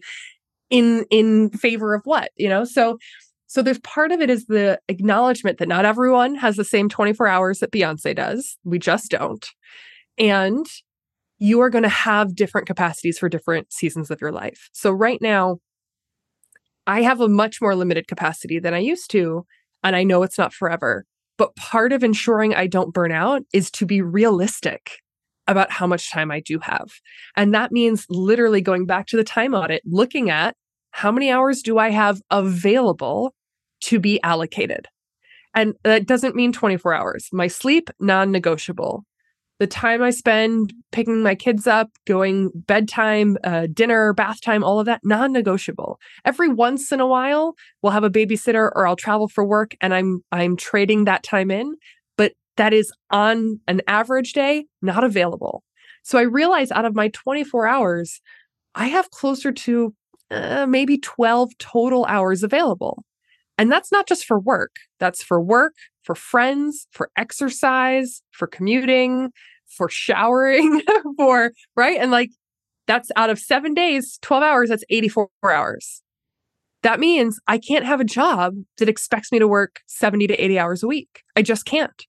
in in favor of what, you know? So so there's part of it is the acknowledgement that not everyone has the same 24 hours that Beyonce does. We just don't. And you are going to have different capacities for different seasons of your life. So right now, I have a much more limited capacity than I used to. And I know it's not forever. But part of ensuring I don't burn out is to be realistic about how much time I do have. And that means literally going back to the time audit, looking at how many hours do I have available to be allocated? And that doesn't mean 24 hours. My sleep, non negotiable the time I spend picking my kids up, going bedtime, uh, dinner, bath time, all of that, non negotiable. Every once in a while, we'll have a babysitter or I'll travel for work and I'm, I'm trading that time in, but that is on an average day, not available. So I realize out of my 24 hours, I have closer to uh, maybe 12 total hours available. And that's not just for work, that's for work, for friends, for exercise, for commuting, for showering, for right. And like that's out of seven days, 12 hours, that's 84 hours. That means I can't have a job that expects me to work 70 to 80 hours a week. I just can't.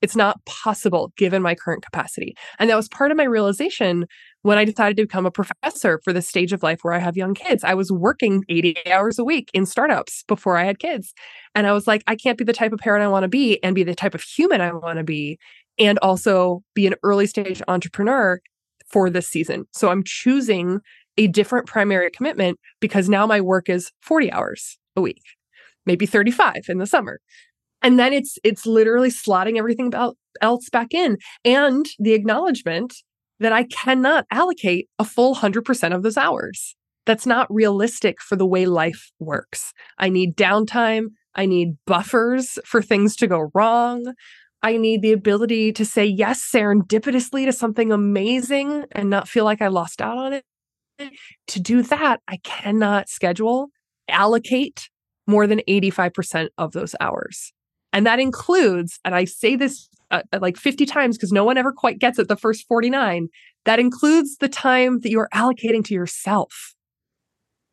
It's not possible given my current capacity. And that was part of my realization when I decided to become a professor for the stage of life where I have young kids. I was working 80 hours a week in startups before I had kids. And I was like, I can't be the type of parent I want to be and be the type of human I want to be and also be an early stage entrepreneur for this season. So I'm choosing a different primary commitment because now my work is 40 hours a week, maybe 35 in the summer. And then it's it's literally slotting everything about else back in and the acknowledgement that I cannot allocate a full 100% of those hours. That's not realistic for the way life works. I need downtime. I need buffers for things to go wrong. I need the ability to say yes serendipitously to something amazing and not feel like I lost out on it. To do that, I cannot schedule, allocate more than 85% of those hours. And that includes, and I say this uh, uh like 50 times because no one ever quite gets it the first 49, that includes the time that you are allocating to yourself.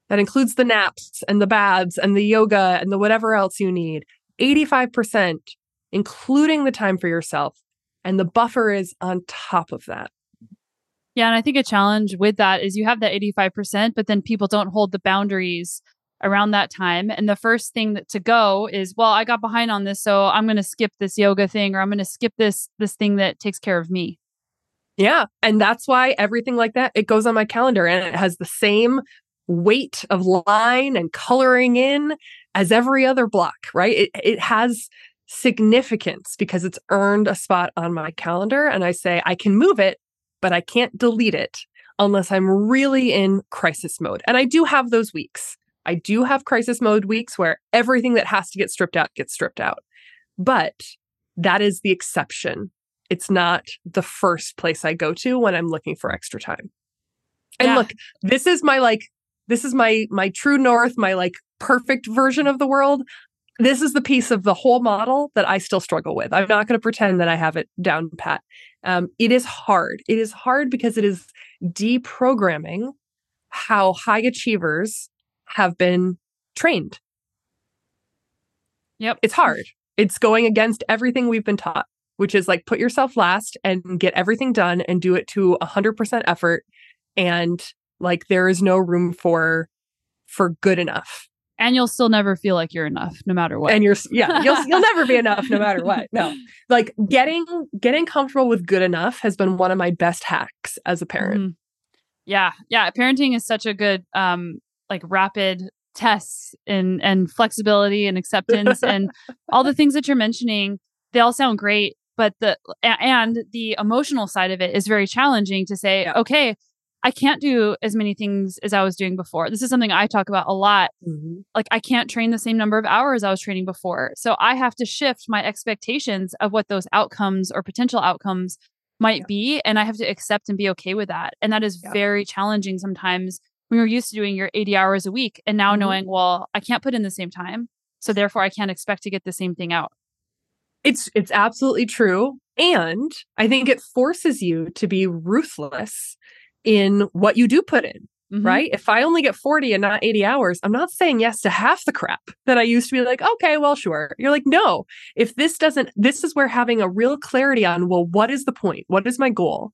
That includes the naps and the baths and the yoga and the whatever else you need. 85%, including the time for yourself. And the buffer is on top of that. Yeah. And I think a challenge with that is you have that 85%, but then people don't hold the boundaries around that time. And the first thing that to go is, well, I got behind on this, so I'm going to skip this yoga thing or I'm going to skip this this thing that takes care of me. Yeah, and that's why everything like that it goes on my calendar and it has the same weight of line and coloring in as every other block, right? It it has significance because it's earned a spot on my calendar and I say I can move it, but I can't delete it unless I'm really in crisis mode. And I do have those weeks. I do have crisis mode weeks where everything that has to get stripped out gets stripped out. But that is the exception. It's not the first place I go to when I'm looking for extra time. And yeah. look, this is my like this is my my true north, my like perfect version of the world. This is the piece of the whole model that I still struggle with. I'm not going to pretend that I have it down pat. Um, it is hard. It is hard because it is deprogramming how high achievers have been trained. Yep. It's hard. It's going against everything we've been taught, which is like put yourself last and get everything done and do it to 100% effort and like there is no room for for good enough. And you'll still never feel like you're enough no matter what. And you're yeah, you'll you'll never be enough no matter what. No. Like getting getting comfortable with good enough has been one of my best hacks as a parent. Mm-hmm. Yeah. Yeah, parenting is such a good um like rapid tests and and flexibility and acceptance and all the things that you're mentioning they all sound great but the and the emotional side of it is very challenging to say yeah. okay i can't do as many things as i was doing before this is something i talk about a lot mm-hmm. like i can't train the same number of hours i was training before so i have to shift my expectations of what those outcomes or potential outcomes might yeah. be and i have to accept and be okay with that and that is yeah. very challenging sometimes when you're used to doing your 80 hours a week and now mm-hmm. knowing, well, I can't put in the same time. So therefore I can't expect to get the same thing out. It's it's absolutely true. And I think it forces you to be ruthless in what you do put in. Mm-hmm. Right. If I only get 40 and not 80 hours, I'm not saying yes to half the crap that I used to be like, okay, well, sure. You're like, no, if this doesn't, this is where having a real clarity on, well, what is the point? What is my goal?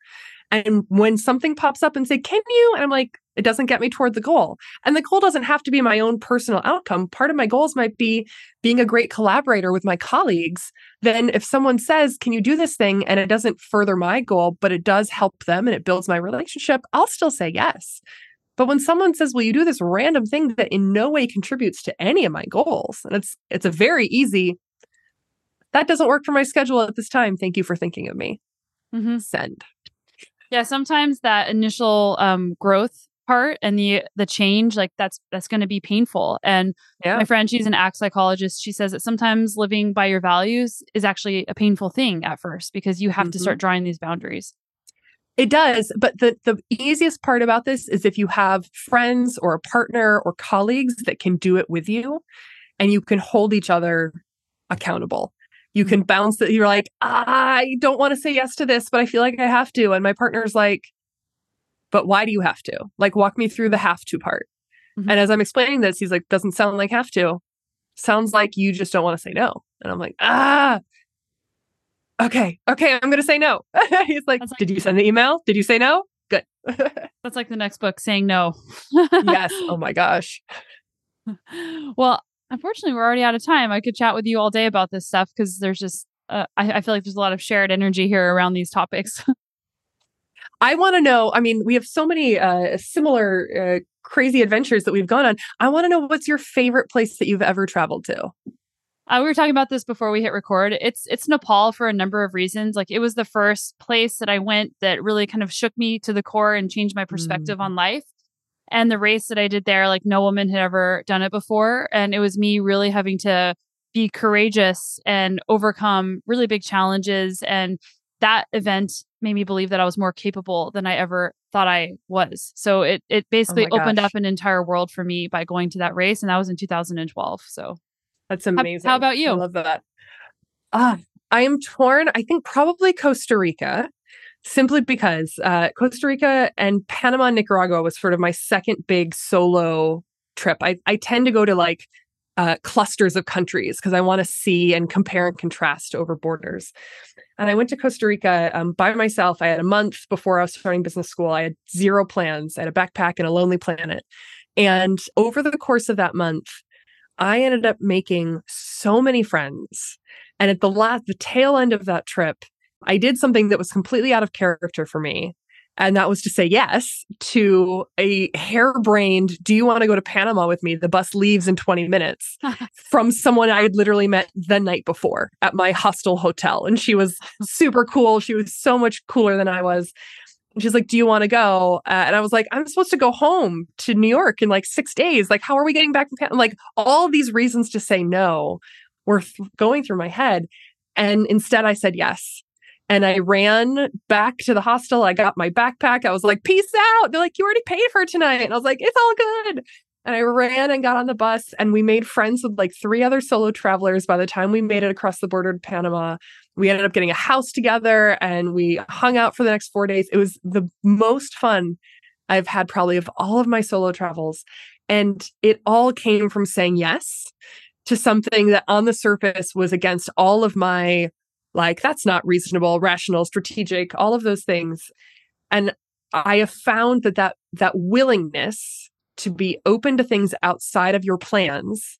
And when something pops up and say, can you? And I'm like, it doesn't get me toward the goal. And the goal doesn't have to be my own personal outcome. Part of my goals might be being a great collaborator with my colleagues. Then, if someone says, Can you do this thing? and it doesn't further my goal, but it does help them and it builds my relationship, I'll still say yes. But when someone says, Will you do this random thing that in no way contributes to any of my goals? And it's it's a very easy, that doesn't work for my schedule at this time. Thank you for thinking of me. Mm-hmm. Send. Yeah, sometimes that initial um, growth part and the the change like that's that's going to be painful and yeah. my friend she's an act psychologist she says that sometimes living by your values is actually a painful thing at first because you have mm-hmm. to start drawing these boundaries it does but the the easiest part about this is if you have friends or a partner or colleagues that can do it with you and you can hold each other accountable you can mm-hmm. bounce that you're like i don't want to say yes to this but i feel like i have to and my partner's like but why do you have to? Like, walk me through the have to part. Mm-hmm. And as I'm explaining this, he's like, doesn't sound like have to. Sounds like you just don't want to say no. And I'm like, ah, okay, okay, I'm going to say no. he's like, like, did you send the email? Did you say no? Good. That's like the next book saying no. yes. Oh my gosh. Well, unfortunately, we're already out of time. I could chat with you all day about this stuff because there's just, uh, I, I feel like there's a lot of shared energy here around these topics. I want to know. I mean, we have so many uh, similar uh, crazy adventures that we've gone on. I want to know what's your favorite place that you've ever traveled to. Uh, we were talking about this before we hit record. It's it's Nepal for a number of reasons. Like it was the first place that I went that really kind of shook me to the core and changed my perspective mm. on life. And the race that I did there, like no woman had ever done it before, and it was me really having to be courageous and overcome really big challenges. And that event made me believe that I was more capable than I ever thought I was. So it it oh basically oh opened up an entire world for me by going to that race, and that was in 2012. So that's amazing. How, how about you? I love that. Ah, I am torn. I think probably Costa Rica, simply because uh, Costa Rica and Panama, Nicaragua was sort of my second big solo trip. I, I tend to go to like uh, clusters of countries because I want to see and compare and contrast over borders. And I went to Costa Rica um, by myself. I had a month before I was starting business school. I had zero plans. I had a backpack and a lonely planet. And over the course of that month, I ended up making so many friends. And at the last, the tail end of that trip, I did something that was completely out of character for me. And that was to say yes to a harebrained, do you want to go to Panama with me? The bus leaves in 20 minutes from someone I had literally met the night before at my hostel hotel. And she was super cool. She was so much cooler than I was. And she's like, Do you want to go? Uh, and I was like, I'm supposed to go home to New York in like six days. Like, how are we getting back from Panama? Like, all these reasons to say no were th- going through my head. And instead, I said yes. And I ran back to the hostel. I got my backpack. I was like, peace out. They're like, you already paid for tonight. And I was like, it's all good. And I ran and got on the bus and we made friends with like three other solo travelers by the time we made it across the border to Panama. We ended up getting a house together and we hung out for the next four days. It was the most fun I've had probably of all of my solo travels. And it all came from saying yes to something that on the surface was against all of my like that's not reasonable rational strategic all of those things. And i have found that that that willingness to be open to things outside of your plans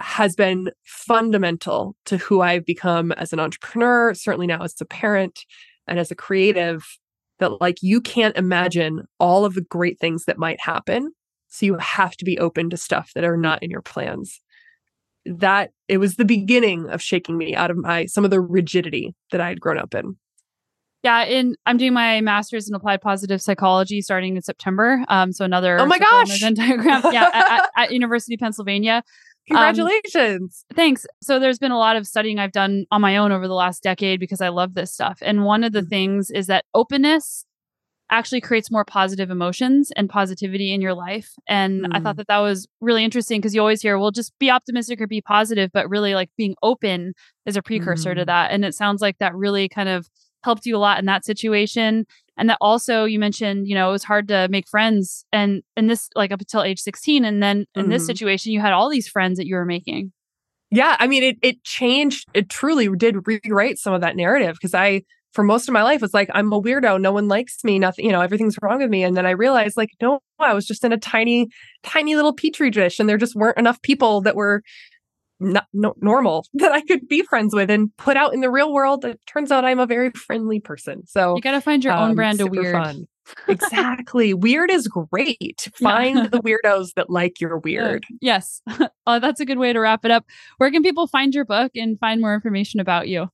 has been fundamental to who i've become as an entrepreneur certainly now as a parent and as a creative that like you can't imagine all of the great things that might happen. So you have to be open to stuff that are not in your plans that it was the beginning of shaking me out of my some of the rigidity that I had grown up in. Yeah, and I'm doing my master's in applied positive psychology starting in September. Um, so another oh my gosh diagram, yeah, at, at, University of Pennsylvania. Um, Congratulations! Um, thanks. So there's been a lot of studying I've done on my own over the last decade because I love this stuff. And one of the mm-hmm. things is that openness actually creates more positive emotions and positivity in your life. And mm. I thought mm. that that was really interesting because you always hear, well, just be optimistic or be positive, but really like being open is a precursor mm. to that. And it sounds like that really kind of helped you a lot in that situation. And that also you mentioned, you know, it was hard to make friends and in this like up until age 16. And then in mm. this mm-hmm. situation, you had all these friends that you were making. Yeah, I mean, it it changed. It truly did rewrite some of that narrative because I for most of my life was like i'm a weirdo. No one likes me. Nothing you know everything's wrong with me. And then i realized like no i was just in a tiny tiny little petri dish and there just weren't enough people that were not no, normal that i could be friends with and put out in the real world. It turns out i'm a very friendly person. So you gotta find your um, own brand of weird. fun. exactly. Weird is great. Find yeah. the weirdos that like your weird. Yes. Oh, that's a good way to wrap it up. Where can people find your book and find more information about you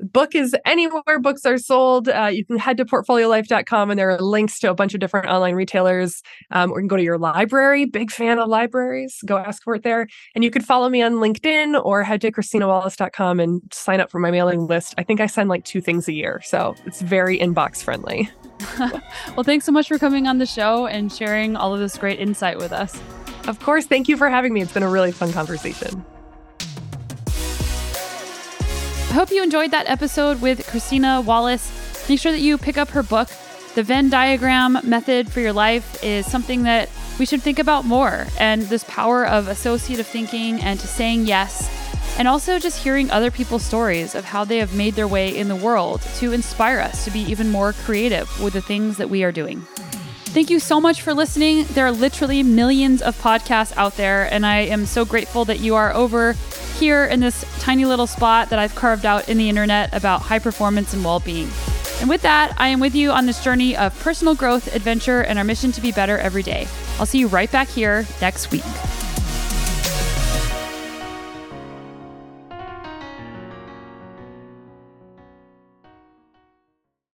book is anywhere books are sold. Uh, you can head to portfoliolife.com and there are links to a bunch of different online retailers. Um, or you can go to your library. Big fan of libraries. Go ask for it there. And you could follow me on LinkedIn or head to christinawallace.com and sign up for my mailing list. I think I send like two things a year. So it's very inbox friendly. well, thanks so much for coming on the show and sharing all of this great insight with us. Of course. Thank you for having me. It's been a really fun conversation. Hope you enjoyed that episode with Christina Wallace. Make sure that you pick up her book. The Venn diagram method for your life is something that we should think about more. And this power of associative thinking and to saying yes, and also just hearing other people's stories of how they have made their way in the world to inspire us to be even more creative with the things that we are doing. Thank you so much for listening. There are literally millions of podcasts out there, and I am so grateful that you are over here in this tiny little spot that I've carved out in the internet about high performance and well being. And with that, I am with you on this journey of personal growth, adventure, and our mission to be better every day. I'll see you right back here next week.